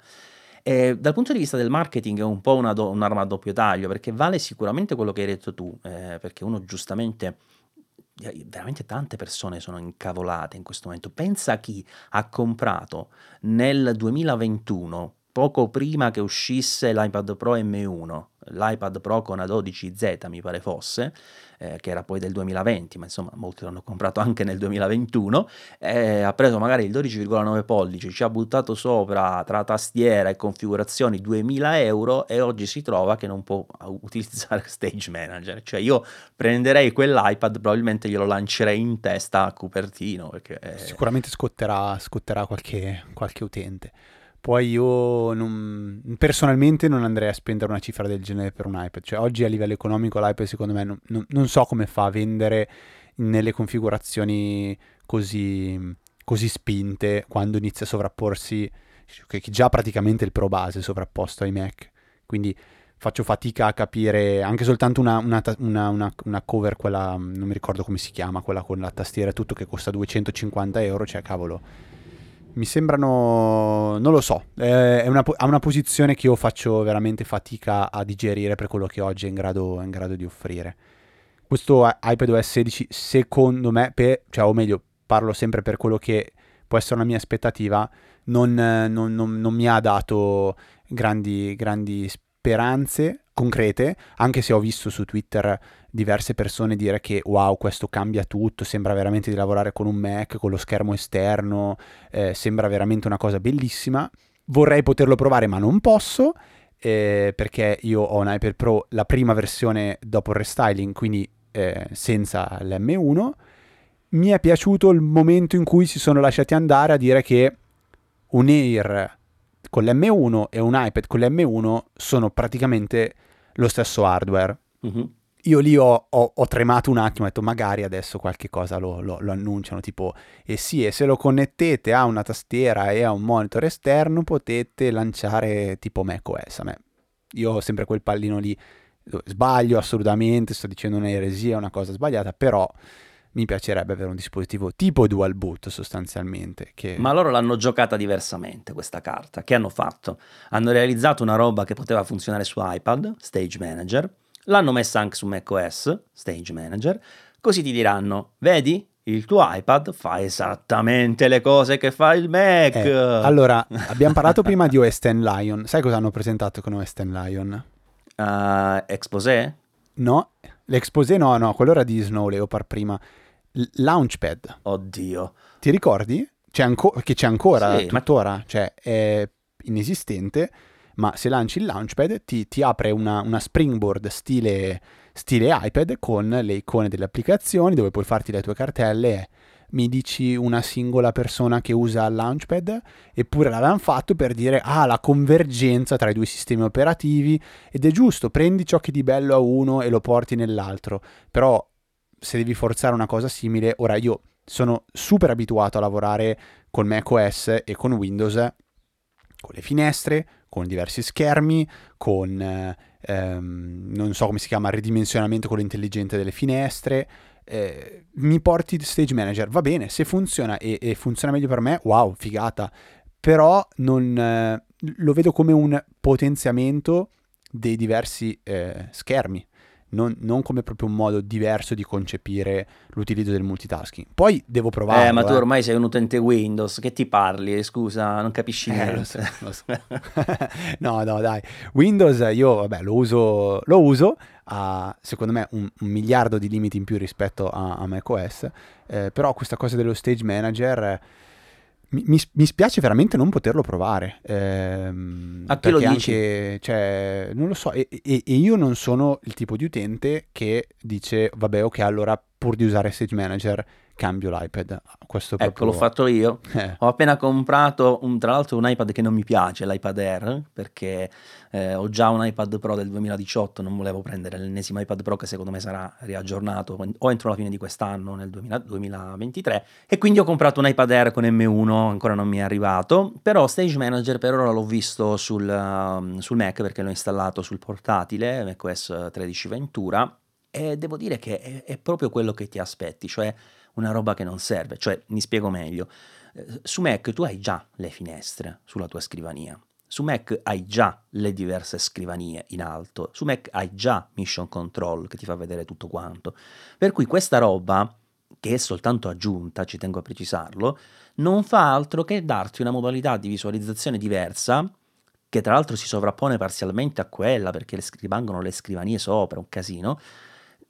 E dal punto di vista del marketing è un po' una do- un'arma a doppio taglio, perché vale sicuramente quello che hai detto tu, eh, perché uno giustamente eh, veramente tante persone sono incavolate in questo momento. Pensa a chi ha comprato nel 2021, poco prima che uscisse l'iPad Pro M1, l'iPad Pro con A12Z mi pare fosse, eh, che era poi del 2020, ma insomma molti l'hanno comprato anche nel 2021, eh, ha preso magari il 12,9 pollici, ci ha buttato sopra tra tastiera e configurazioni 2000 euro e oggi si trova che non può utilizzare (laughs) Stage Manager, cioè io prenderei quell'iPad, probabilmente glielo lancerei in testa a Cupertino. Perché, eh... Sicuramente scotterà, scotterà qualche, qualche utente. Poi io non, personalmente non andrei a spendere una cifra del genere per un iPad. Cioè oggi a livello economico l'iPad secondo me non, non, non so come fa a vendere nelle configurazioni così, così spinte quando inizia a sovrapporsi, che già praticamente il Pro base sovrapposto ai Mac. Quindi faccio fatica a capire anche soltanto una, una, una, una, cover, quella non mi ricordo come si chiama, quella con la tastiera e tutto che costa 250 euro, cioè cavolo mi sembrano, non lo so, è una, ha una posizione che io faccio veramente fatica a digerire per quello che oggi è in grado, è in grado di offrire. Questo iPadOS 16 secondo me, per, cioè, o meglio, parlo sempre per quello che può essere una mia aspettativa, non, non, non, non mi ha dato grandi, grandi speranze concrete, anche se ho visto su Twitter diverse persone dire che wow, questo cambia tutto, sembra veramente di lavorare con un Mac, con lo schermo esterno, eh, sembra veramente una cosa bellissima. Vorrei poterlo provare, ma non posso. Eh, perché io ho un iPad Pro, la prima versione dopo il restyling, quindi eh, senza l'M1. Mi è piaciuto il momento in cui si sono lasciati andare a dire che un Air con l'M1 e un iPad con l'M1 sono praticamente lo stesso hardware. Mhm. Io lì ho, ho- ho tremato un attimo, ho detto magari adesso qualche cosa lo, lo- lo annunciano, tipo, e sì, e se lo connettete a una tastiera e a un monitor esterno potete lanciare tipo macOS. A me, io ho sempre quel pallino lì, sbaglio assolutamente, sto dicendo un'eresia, una cosa sbagliata, però mi piacerebbe avere un dispositivo tipo dual boot sostanzialmente, che... Ma loro l'hanno giocata diversamente questa carta. Che hanno fatto? Hanno realizzato una roba che poteva funzionare su iPad, Stage Manager, l'hanno messa anche su macOS, Stage Manager, così ti diranno, vedi? Il tuo iPad fa esattamente le cose che fa il Mac. Eh, allora, abbiamo parlato prima di OS X Lion, sai cosa hanno presentato con OS X Lion? Uh, Exposé? No, l'Exposé no, no, quello era di Snow Leopard prima. L- Launchpad, Oddio. ti ricordi? C'è anco- che c'è ancora Sì, ma- tuttora, cioè è inesistente, ma se lanci il Launchpad ti, ti apre una, una springboard stile, stile iPad con le icone delle applicazioni dove puoi farti le tue cartelle. Mi dici una singola persona che usa il Launchpad? Eppure l'avevano fatto per dire, ah, la convergenza tra i due sistemi operativi ed è giusto, prendi ciò che di bello a uno e lo porti nell'altro, però se devi forzare una cosa simile, ora io sono super abituato a lavorare con macOS e con Windows, con le finestre, con diversi schermi, con eh, ehm, non so come si chiama, ridimensionamento con l'intelligente delle finestre. eh, mi porti Stage Manager, va bene, se funziona e, e funziona meglio per me, wow, figata. Però non, eh, lo vedo come un potenziamento dei diversi eh, schermi non, non come proprio un modo diverso di concepire l'utilizzo del multitasking. Poi devo provare. Eh, ma tu ormai sei un utente Windows, che ti parli? Scusa, non capisci Eh, niente. lo so, lo so. (laughs) (laughs) no, no, dai. Windows io, vabbè, lo uso, lo uso ha, secondo me, un, un miliardo di limiti in più rispetto a, a macOS, eh, però questa cosa dello Stage Manager... mi, mi- spiace veramente non poterlo provare. ehm, A chi lo perché dici? anche, cioè, non lo so, e, e- e io non sono il tipo di utente che dice, vabbè, ok, allora pur di usare Stage Manager cambio l'iPad. Questo è Ecco, l'ho proprio... fatto io. (laughs) eh, Ho appena comprato, un- tra l'altro, un iPad che non mi piace, l'iPad Air, perché eh, ho già un iPad Pro del 2018, non volevo prendere l'ennesimo iPad Pro che secondo me sarà riaggiornato o entro la fine di quest'anno, nel 2000 2023, e quindi ho comprato un iPad Air con M1, ancora non mi è arrivato, però Stage Manager per ora l'ho visto sul, um, sul Mac perché l'ho installato sul portatile, macOS 13 Ventura, e devo dire che è, è proprio quello che ti aspetti, cioè una roba che non serve, cioè mi spiego meglio. Eh, Su Mac tu hai già le finestre sulla tua scrivania. Su Mac hai già le diverse scrivanie in alto. Su Mac hai già Mission Control che ti fa vedere tutto quanto. Per cui questa roba, che è soltanto aggiunta, ci tengo a precisarlo, non fa altro che darti una modalità di visualizzazione diversa, che tra l'altro si sovrappone parzialmente a quella perché rimangono le scrivanie sopra, un casino,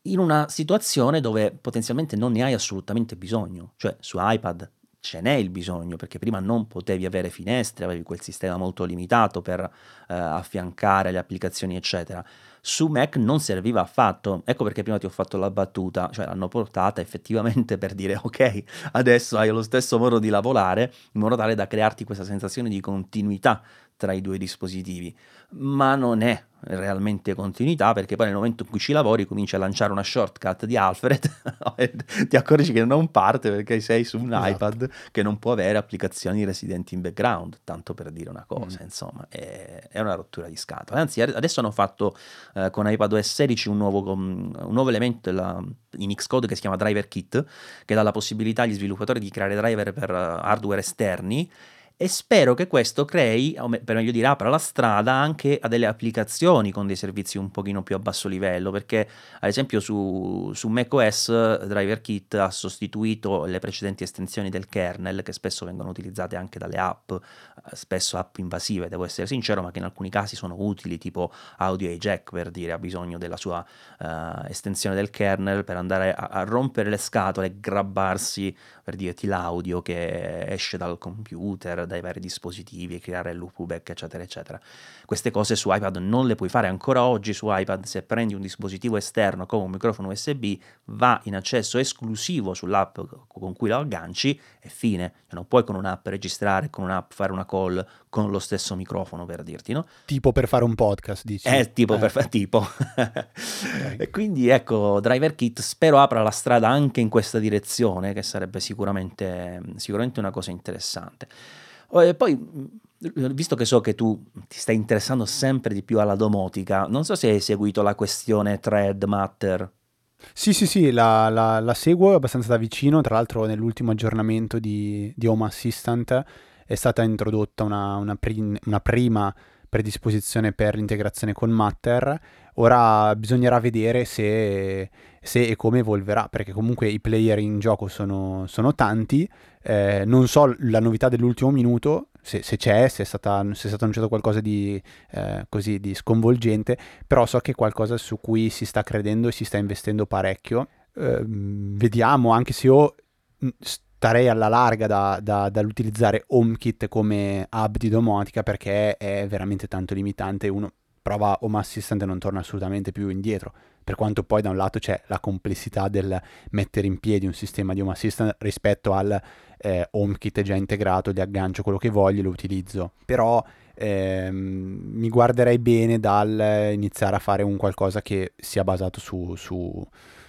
in una situazione dove potenzialmente non ne hai assolutamente bisogno. Cioè su iPad ce n'è il bisogno perché prima non potevi avere finestre, avevi quel sistema molto limitato per eh, affiancare le applicazioni eccetera. Su Mac non serviva affatto, ecco perché prima ti ho fatto la battuta, cioè l'hanno portata effettivamente per dire ok, adesso hai lo stesso modo di lavorare in modo tale da crearti questa sensazione di continuità tra i due dispositivi, ma non è realmente continuità perché poi nel momento in cui ci lavori cominci a lanciare una shortcut di Alfred (laughs) e ti accorgi che non parte perché sei su un Esatto. iPad che non può avere applicazioni residenti in background, tanto per dire una cosa, Mm. insomma, è, è una rottura di scatola. Anzi, adesso hanno fatto eh, con iPadOS 16 un nuovo, un nuovo elemento della- in Xcode che si chiama Driver Kit, che dà la possibilità agli sviluppatori di creare driver per eh, hardware esterni e spero che questo crei, o per meglio dire, apra la strada anche a delle applicazioni con dei servizi un pochino più a basso livello, perché ad esempio su, su macOS Driver Kit ha sostituito le precedenti estensioni del kernel che spesso vengono utilizzate anche dalle app, spesso app invasive, devo essere sincero, ma che in alcuni casi sono utili, tipo Audio Jack per dire, ha bisogno della sua eh, estensione del kernel per andare a, a rompere le scatole e grabbarsi per dirti l'audio che esce dal computer, dai vari dispositivi e creare loopback, eccetera, eccetera. Queste cose su iPad non le puoi fare ancora oggi su iPad, se prendi un dispositivo esterno come un microfono USB, va in accesso esclusivo sull'app con cui lo agganci e fine. Cioè non puoi con un'app registrare, con un'app fare una call con lo stesso microfono per dirti, no? Tipo per fare un podcast, dici? Eh, tipo eh. per fare tipo. (laughs) E quindi ecco, Driver Kit spero apra la strada anche in questa direzione, che sarebbe sicuramente, sicuramente una cosa interessante. E poi visto che so che tu ti stai interessando sempre di più alla domotica, non so se hai seguito la questione Thread Matter. Sì, sì, sì, la, la, la seguo abbastanza da vicino, tra l'altro nell'ultimo aggiornamento di, di Home Assistant è stata introdotta una, una, pri- una prima predisposizione per l'integrazione con Matter, ora bisognerà vedere se, se, e come evolverà, perché comunque i player in gioco sono, sono tanti, eh, non so la novità dell'ultimo minuto, se, se c'è, se è, stata, se è, stato annunciato qualcosa di, eh, così, di sconvolgente, però so che è qualcosa su cui si sta credendo e si sta investendo parecchio. Eh, vediamo, anche se io starei alla larga da, da, dall'utilizzare HomeKit come hub di domotica perché è veramente tanto limitante. Uno prova Home Assistant e non torna assolutamente più indietro. Per quanto poi da un lato c'è la complessità del mettere in piedi un sistema di Home Assistant rispetto al eh, HomeKit già integrato, li aggancio quello che voglio lo utilizzo. Però ehm, mi guarderei bene dal iniziare a fare un qualcosa che sia basato su, su,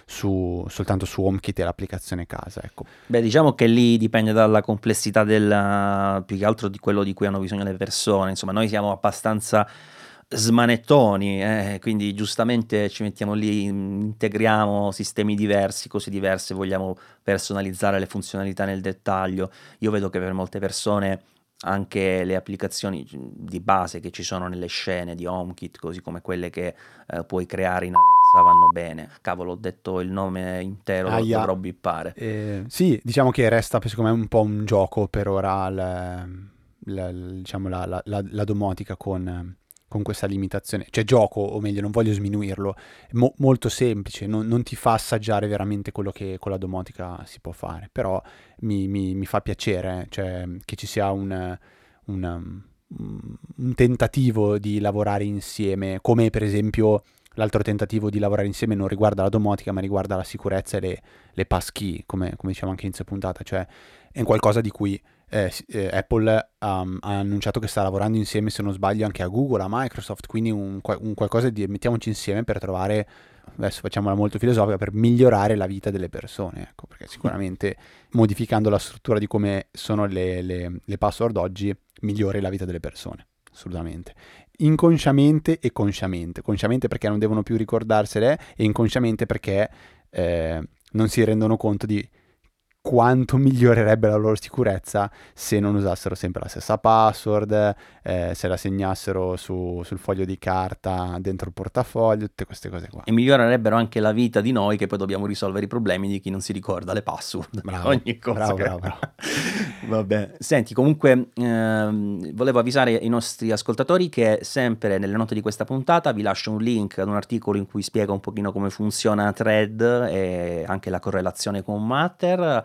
su, soltanto su HomeKit e l'applicazione casa. Ecco. Beh, diciamo che lì dipende dalla complessità del, più che altro di quello di cui hanno bisogno le persone. Insomma, noi siamo abbastanza smanettoni, eh, quindi giustamente ci mettiamo lì, integriamo sistemi diversi, cose diverse, vogliamo personalizzare le funzionalità nel dettaglio. Io vedo che per molte persone anche le applicazioni di base che ci sono nelle scene di HomeKit, così come quelle che eh, puoi creare in Alexa, vanno bene. Cavolo, ho detto il nome intero, ah, yeah. dovrò bippare. Eh, sì, diciamo che resta secondo me un po' un gioco per ora la, la, diciamo, la, la domotica con con questa limitazione. Cioè gioco, o meglio, non voglio sminuirlo, mo- molto semplice, non, non, ti fa assaggiare veramente quello che con la domotica si può fare, però mi, mi, mi fa piacere cioè, che ci sia un, un, un tentativo di lavorare insieme, come per esempio l'altro tentativo di lavorare insieme non riguarda la domotica, ma riguarda la sicurezza e le, le passkey, come, come diciamo anche inizio puntata, cioè è qualcosa di cui eh, eh, Apple um, ha annunciato che sta lavorando insieme, se non sbaglio, anche a Google, a Microsoft, quindi un, un qualcosa di mettiamoci insieme per trovare, adesso facciamola molto filosofica, per migliorare la vita delle persone, ecco, perché sicuramente modificando la struttura di come sono le, le, le password oggi, migliori la vita delle persone, assolutamente inconsciamente e consciamente. Consciamente perché non devono più ricordarsele e inconsciamente perché eh, non si rendono conto di quanto migliorerebbe la loro sicurezza se non usassero sempre la stessa password, eh, se la segnassero su, sul foglio di carta dentro il portafoglio, tutte queste cose qua. E migliorerebbero anche la vita di noi che poi dobbiamo risolvere i problemi di chi non si ricorda le password. (laughs) Bravo, Ogni cosa. Bravo, che... bravo, bravo. (laughs) Vabbè. Senti, comunque ehm, volevo avvisare i nostri ascoltatori che sempre nelle note di questa puntata vi lascio un link ad un articolo in cui spiega un pochino come funziona Thread e anche la correlazione con Matter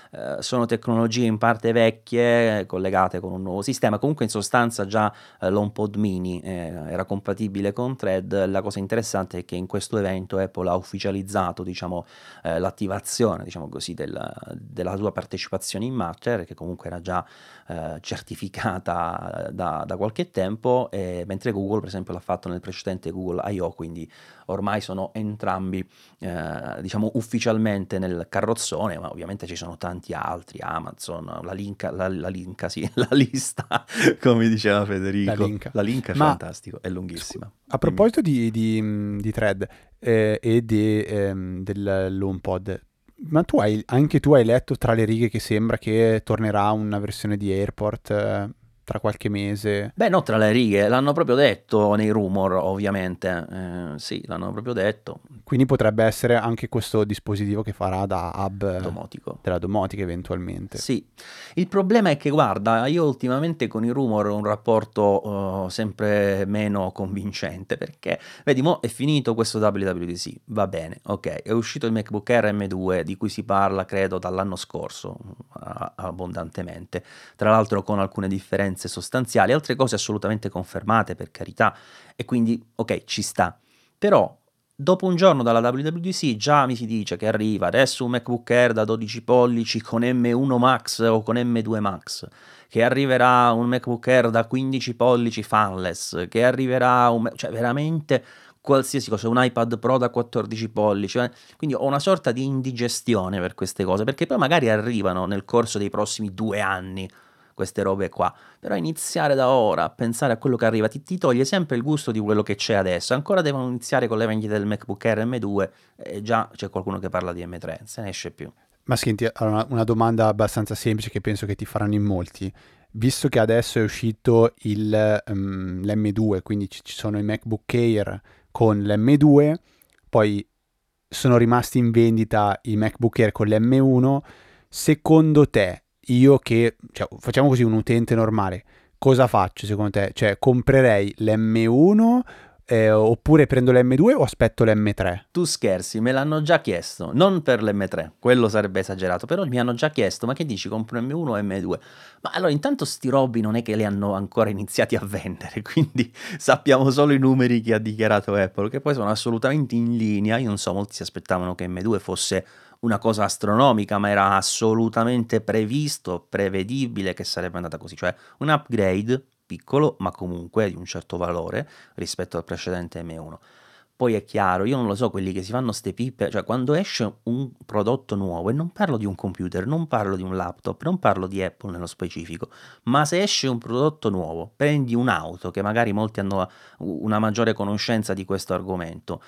eh, sono tecnologie in parte vecchie collegate con un nuovo sistema, comunque in sostanza già eh, l'HomePod mini eh, era compatibile con Thread, la cosa interessante è che in questo evento Apple ha ufficializzato diciamo, eh, l'attivazione diciamo così, del, della sua partecipazione in Matter, che comunque era già eh, certificata da, da, qualche tempo, mentre Google per esempio l'ha fatto nel precedente Google I.O., quindi ormai sono entrambi eh, diciamo ufficialmente nel carrozzone, ma ovviamente ci sono tanti altri, Amazon, la linka, la, la, linka, sì, (laughs) la lista, come diceva Federico. La linka, la linka è ma, fantastico, è lunghissima. A proposito di, di, di thread eh, e di, ehm, dell'HomePod, ma tu hai, anche tu hai letto tra le righe che sembra che tornerà una versione di Airport eh, tra qualche mese? Beh, no, tra le righe, l'hanno proprio detto nei rumor, ovviamente. Eh, sì, l'hanno proprio detto. Quindi potrebbe essere anche questo dispositivo che farà da hub Domotico. della domotica eventualmente. Sì, il problema è che guarda, io ultimamente con i rumor ho un rapporto uh, sempre meno convincente perché, vedi, mo è finito questo WWDC, va bene, ok, è uscito il MacBook Air M2 di cui si parla credo dall'anno scorso abbondantemente, tra l'altro con alcune differenze sostanziali, altre cose assolutamente confermate per carità e quindi ok, ci sta. Però dopo un giorno dalla WWDC già mi si dice che arriva adesso un MacBook Air da 12 pollici con M1 Max o con M2 Max, che arriverà un MacBook Air da 15 pollici fanless, che arriverà un... cioè veramente qualsiasi cosa, un iPad Pro da 14 pollici, eh? quindi ho una sorta di indigestione per queste cose, perché poi magari arrivano nel corso dei prossimi due anni queste robe qua. Però iniziare da ora a pensare a quello che arriva ti, ti toglie sempre il gusto di quello che c'è adesso. Ancora devono iniziare con le vendite del MacBook Air M2 e già c'è qualcuno che parla di M3, se ne esce più. Ma senti, una domanda abbastanza semplice che penso che ti faranno in molti. Visto che adesso è uscito il, um, l'M2, quindi ci sono i MacBook Air con l'M2, poi sono rimasti in vendita i MacBook Air con l'M1, secondo te io che, cioè, facciamo così, un utente normale, cosa faccio secondo te? Cioè, comprerei l'M1 eh, oppure prendo l'M2 o aspetto l'M3? Tu scherzi, me l'hanno già chiesto, non per l'M3, quello sarebbe esagerato, però mi hanno già chiesto, ma che dici, compro M1 o M2? Ma allora intanto sti robi non è che li hanno ancora iniziati a vendere, (laughs) quindi sappiamo solo i numeri che ha dichiarato Apple, che poi sono assolutamente in linea, io non so, molti si aspettavano che M2 fosse una cosa astronomica, ma era assolutamente previsto, prevedibile che sarebbe andata così, cioè un upgrade piccolo, ma comunque di un certo valore rispetto al precedente M1. Poi è chiaro, io non lo so, quelli che si fanno ste pippe, cioè quando esce un prodotto nuovo, e non parlo di un computer, non parlo di un laptop, non parlo di Apple nello specifico, ma se esce un prodotto nuovo, prendi un'auto, che magari molti hanno una maggiore conoscenza di questo argomento,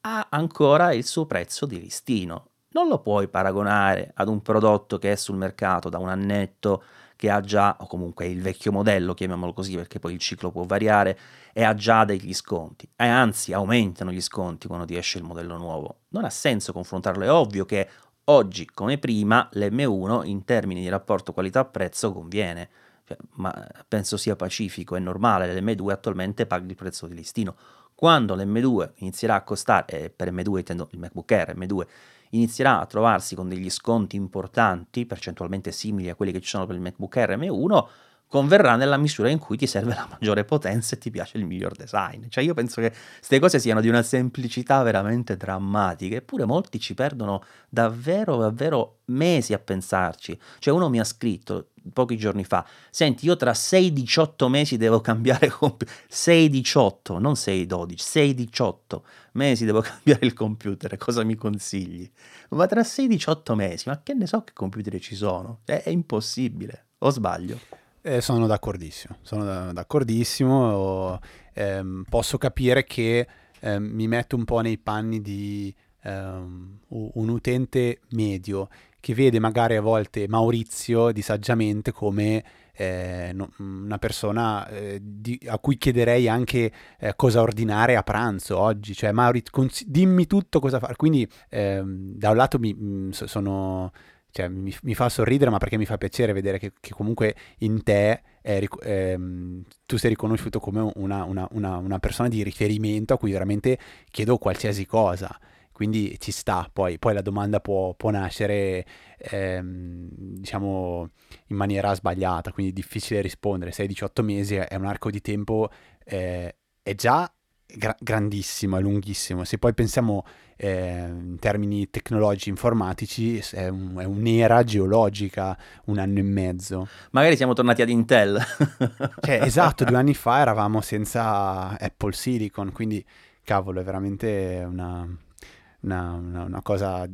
ha ancora il suo prezzo di listino non lo puoi paragonare ad un prodotto che è sul mercato da un annetto che ha già, o comunque il vecchio modello, chiamiamolo così perché poi il ciclo può variare, e ha già degli sconti, e anzi aumentano gli sconti quando ti esce il modello nuovo. Non ha senso confrontarlo, è ovvio che oggi come prima l'M1 in termini di rapporto qualità-prezzo conviene, cioè, ma penso sia pacifico, è normale, l'M2 attualmente paga il prezzo di listino. Quando l'M2 inizierà a costare, e per M2 intendo il MacBook Air M2, inizierà a trovarsi con degli sconti importanti, percentualmente simili a quelli che ci sono per il MacBook Air M1, converrà nella misura in cui ti serve la maggiore potenza e ti piace il miglior design. Cioè io penso che queste cose siano di una semplicità veramente drammatica, eppure molti ci perdono davvero, davvero mesi a pensarci. Cioè uno mi ha scritto pochi giorni fa, senti io tra 6-18 mesi devo cambiare computer, 6-18, non 6-12, 6-18 mesi devo (laughs) cambiare il computer, cosa mi consigli? Ma tra 6-18 mesi, ma che ne so che computer ci sono? È, è impossibile, o sbaglio? Eh, sono d'accordissimo, sono d'accordissimo. Ehm, posso capire che ehm, mi metto un po' nei panni di ehm, un utente medio che vede magari a volte Maurizio di Saggiamente come eh, no, una persona eh, di, a cui chiederei anche eh, cosa ordinare a pranzo oggi, cioè Maurizio, cons- dimmi tutto cosa fare. Quindi ehm, da un lato mi, mh, sono cioè, mi, mi, fa sorridere, ma perché mi fa piacere vedere che, che comunque in te è, ehm, tu sei riconosciuto come una, una, una, una, persona di riferimento a cui veramente chiedo qualsiasi cosa. Quindi ci sta, poi, poi la domanda può, può nascere ehm, diciamo in maniera sbagliata, quindi difficile rispondere. 6-18 mesi è un arco di tempo, eh, è già gra- grandissimo, è lunghissimo. Se poi pensiamo eh, in termini tecnologici informatici, è, un, è, un'era geologica, un anno e mezzo. Magari siamo tornati ad Intel. (laughs) cioè, esatto, due anni fa eravamo senza Apple Silicon, quindi cavolo, è veramente una, una, una, una cosa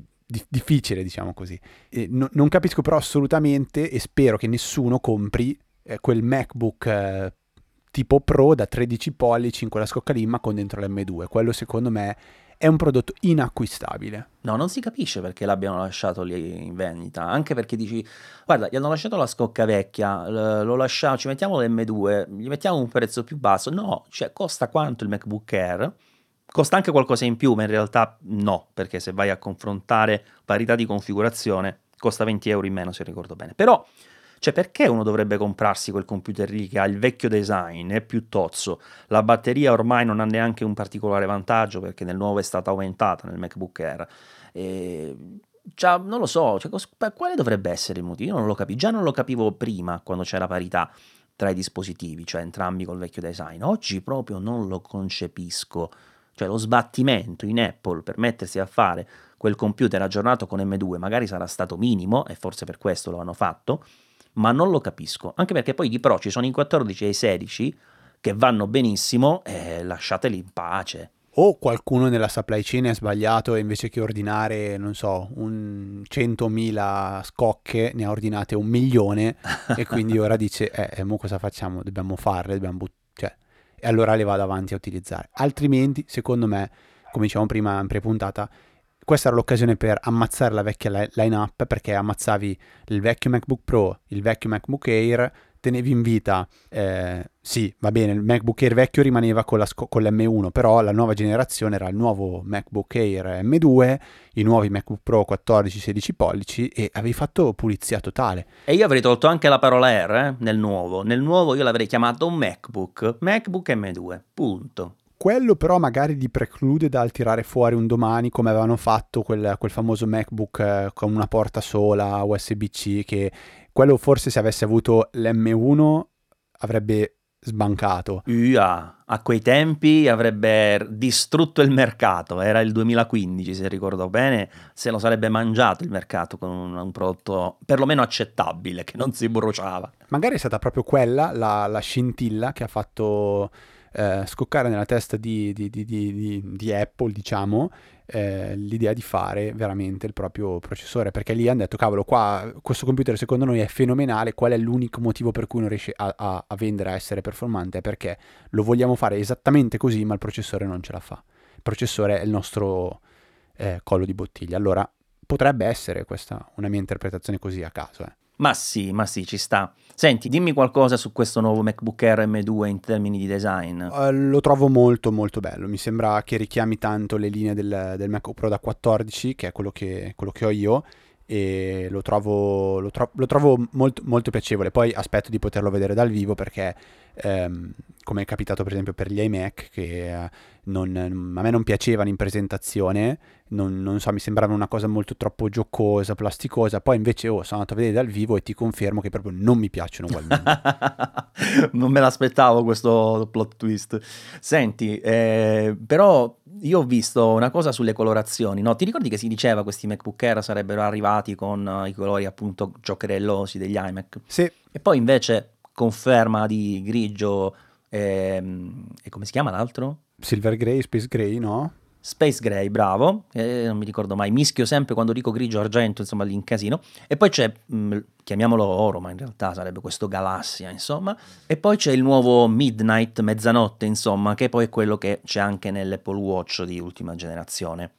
difficile, diciamo così. No, non capisco però assolutamente e spero che nessuno compri eh, quel MacBook eh, tipo Pro da 13 pollici in quella scocca lì, ma con dentro l'M2. Quello secondo me è un prodotto inacquistabile. No, non si capisce perché l'abbiano lasciato lì in vendita, anche perché dici, guarda, gli hanno lasciato la scocca vecchia, lo lasciamo, ci mettiamo l'M2, gli mettiamo un prezzo più basso, no, cioè costa quanto il MacBook Air? Costa anche qualcosa in più, ma in realtà no, perché se vai a confrontare parità di configurazione, costa 20 euro in meno se ricordo bene. Però cioè, perché uno dovrebbe comprarsi quel computer lì che ha il vecchio design, è più tozzo? La batteria ormai non ha neanche un particolare vantaggio perché nel nuovo è stata aumentata nel MacBook Air. E... Cioè, non lo so, cioè, quale dovrebbe essere il motivo? Io non lo capivo, già non lo capivo prima quando c'era parità tra i dispositivi, cioè entrambi col vecchio design. Oggi proprio non lo concepisco. Cioè lo sbattimento in Apple per mettersi a fare quel computer aggiornato con M2 magari sarà stato minimo e forse per questo lo hanno fatto, ma non lo capisco, anche perché poi di Pro ci sono i 14 e i 16 che vanno benissimo e lasciateli in pace. O qualcuno nella supply chain è sbagliato e invece che ordinare, non so, un 100.000 scocche ne ha ordinate un milione (laughs) e quindi ora dice, eh mo cosa facciamo? Dobbiamo farle, dobbiamo buttare, cioè, e allora le vado avanti a utilizzare. Altrimenti, secondo me, come dicevamo prima in pre-puntata, questa era l'occasione per ammazzare la vecchia line-up perché ammazzavi il vecchio MacBook Pro, il vecchio MacBook Air, tenevi in vita, eh, sì, va bene, il MacBook Air vecchio rimaneva con, la, con l'M1, però la nuova generazione era il nuovo MacBook Air M2, i nuovi MacBook Pro 14-16 pollici e avevi fatto pulizia totale. E io avrei tolto anche la parola Air eh, nel nuovo. Nel nuovo io l'avrei chiamato MacBook, MacBook M2, punto quello però magari ti preclude dal tirare fuori un domani come avevano fatto quel, quel famoso MacBook eh, con una porta sola USB-C che quello forse se avesse avuto l'M1 avrebbe sbancato. Ua, a quei tempi avrebbe distrutto il mercato, era il 2015 se ricordo bene, se lo sarebbe mangiato il mercato con un, un prodotto perlomeno accettabile, che non si bruciava. Magari è stata proprio quella la, la scintilla che ha fatto eh, scoccare nella testa di, di, di, di Apple, diciamo, eh, l'idea di fare veramente il proprio processore, perché lì hanno detto, cavolo, qua questo computer secondo noi è fenomenale, qual è l'unico motivo per cui non riesce a, a, a vendere, a essere performante? È perché lo vogliamo fare esattamente così, ma il processore non ce la fa. Il processore è il nostro eh, collo di bottiglia. Allora, potrebbe essere questa una mia interpretazione così a caso. Eh. Ma sì, ma sì, ci sta. Senti, dimmi qualcosa su questo nuovo MacBook Air M2 in termini di design. Uh, lo trovo molto molto bello, mi sembra che richiami tanto le linee del, del MacBook Pro da 14, che è quello che, quello che ho io, e lo trovo, lo tro- lo trovo molto, molto, piacevole. Poi aspetto di poterlo vedere dal vivo perché, ehm, come è capitato per esempio per gli iMac, che eh, non, a me non piacevano in presentazione, non, non, so, mi sembrava una cosa molto troppo giocosa, plasticosa. Poi invece oh, sono andato a vedere dal vivo e ti confermo che proprio non mi piacciono ugualmente. (laughs) non me l'aspettavo questo plot twist. Senti, eh, però io ho visto una cosa sulle colorazioni, no? Ti ricordi che si diceva che questi MacBook Air sarebbero arrivati con uh, i colori appunto giocherellosi degli iMac? Sì. E poi invece conferma di grigio ehm, e come si chiama l'altro? Silver Grey, Space Grey, no? Space Gray, bravo, eh, non mi ricordo mai, mischio sempre quando dico grigio argento, insomma lì in casino. E poi c'è, mh, mm, chiamiamolo oro, ma in realtà sarebbe questo galassia, insomma. E poi c'è il nuovo Midnight, mezzanotte, insomma, che poi è quello che c'è anche nell'Apple Watch di ultima generazione.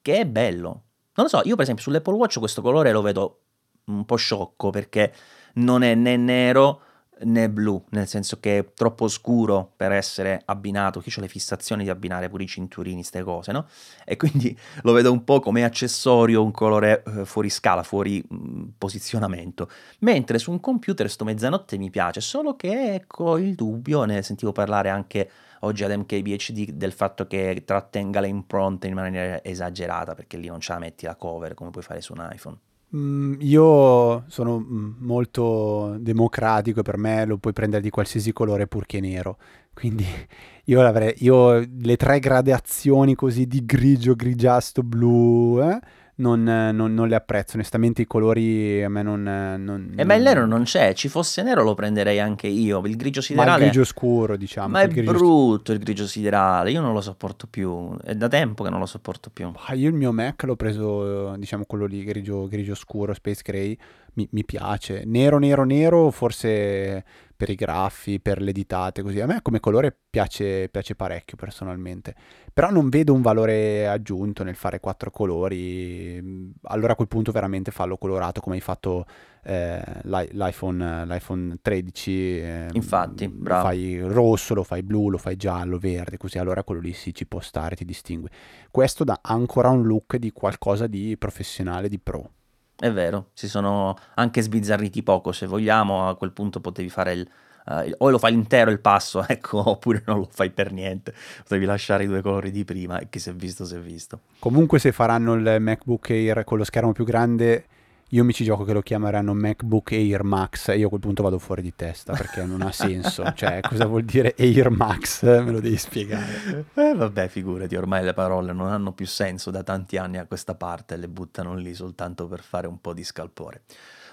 Che è bello. Non lo so, io per esempio sull'Apple Watch questo colore lo vedo un po' sciocco perché non è né nero né blu, nel senso che è troppo scuro per essere abbinato. Io ho le fissazioni di abbinare pure i cinturini, queste cose, no? E quindi (laughs) lo vedo un po' come accessorio, un colore eh, fuori scala, fuori mm, posizionamento. Mentre su un computer sto mezzanotte mi piace, solo che ecco il dubbio, ne sentivo parlare anche oggi ad MKBHD del fatto che trattenga le impronte in maniera esagerata, perché lì non ce la metti la cover come puoi fare su un iPhone. Mm, io sono mm, molto democratico, per me lo puoi prendere di qualsiasi colore purché nero. Quindi (laughs) io io le tre gradazioni così di grigio, grigiastro, blu, eh, non, non, non, le apprezzo. Onestamente i colori a me non... non eh, ma il nero non c'è, ci fosse nero lo prenderei anche io. Il grigio siderale... Ma il grigio scuro, diciamo. Ma è brutto il grigio siderale, io non lo sopporto più. È da tempo che non lo sopporto più. Ah, io il mio Mac l'ho preso, diciamo, quello lì, grigio, grigio scuro, Space Gray. Mi, mi piace. Nero, nero, nero, forse per i graffi, per le ditate, così. A me come colore piace, piace parecchio personalmente, però non vedo un valore aggiunto nel fare quattro colori, allora a quel punto veramente fallo colorato come hai fatto eh, l'iPhone, l'iPhone 13. Eh, Infatti, bravo. Lo fai rosso, lo fai blu, lo fai giallo, verde, così allora quello lì sì, ci può stare, ti distingue. Questo dà ancora un look di qualcosa di professionale, di pro. È vero, si sono anche sbizzarriti poco, se vogliamo, a quel punto potevi fare il... Uh, o lo fai intero il passo, (laughs) ecco, oppure non lo fai per niente. Potevi lasciare i due colori di prima e chi si è visto si è visto. Comunque se faranno il MacBook Air con lo schermo più grande io mi ci gioco che lo chiameranno MacBook Air Max e io a quel punto vado fuori di testa perché non ha (laughs) senso. cioè, cosa vuol dire Air Max? Me lo devi spiegare. Eh, vabbè, figurati, ormai le parole non hanno più senso da tanti anni a questa parte, le buttano lì soltanto per fare un po' di scalpore.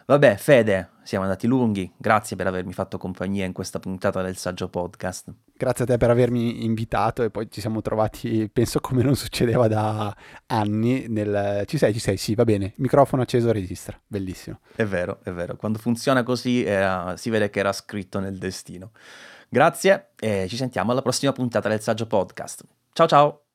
Vabbè, Fede, siamo andati lunghi. Grazie per avermi fatto compagnia in questa puntata del Saggio Podcast. Grazie a te per avermi invitato e poi ci siamo trovati, penso come non succedeva da anni. Nel... Ci sei, ci sei, sì, va bene. Microfono acceso, registra. Bellissimo. È vero, è vero. Quando funziona così eh, si vede che era scritto nel destino. Grazie e ci sentiamo alla prossima puntata del Saggio Podcast. Ciao ciao!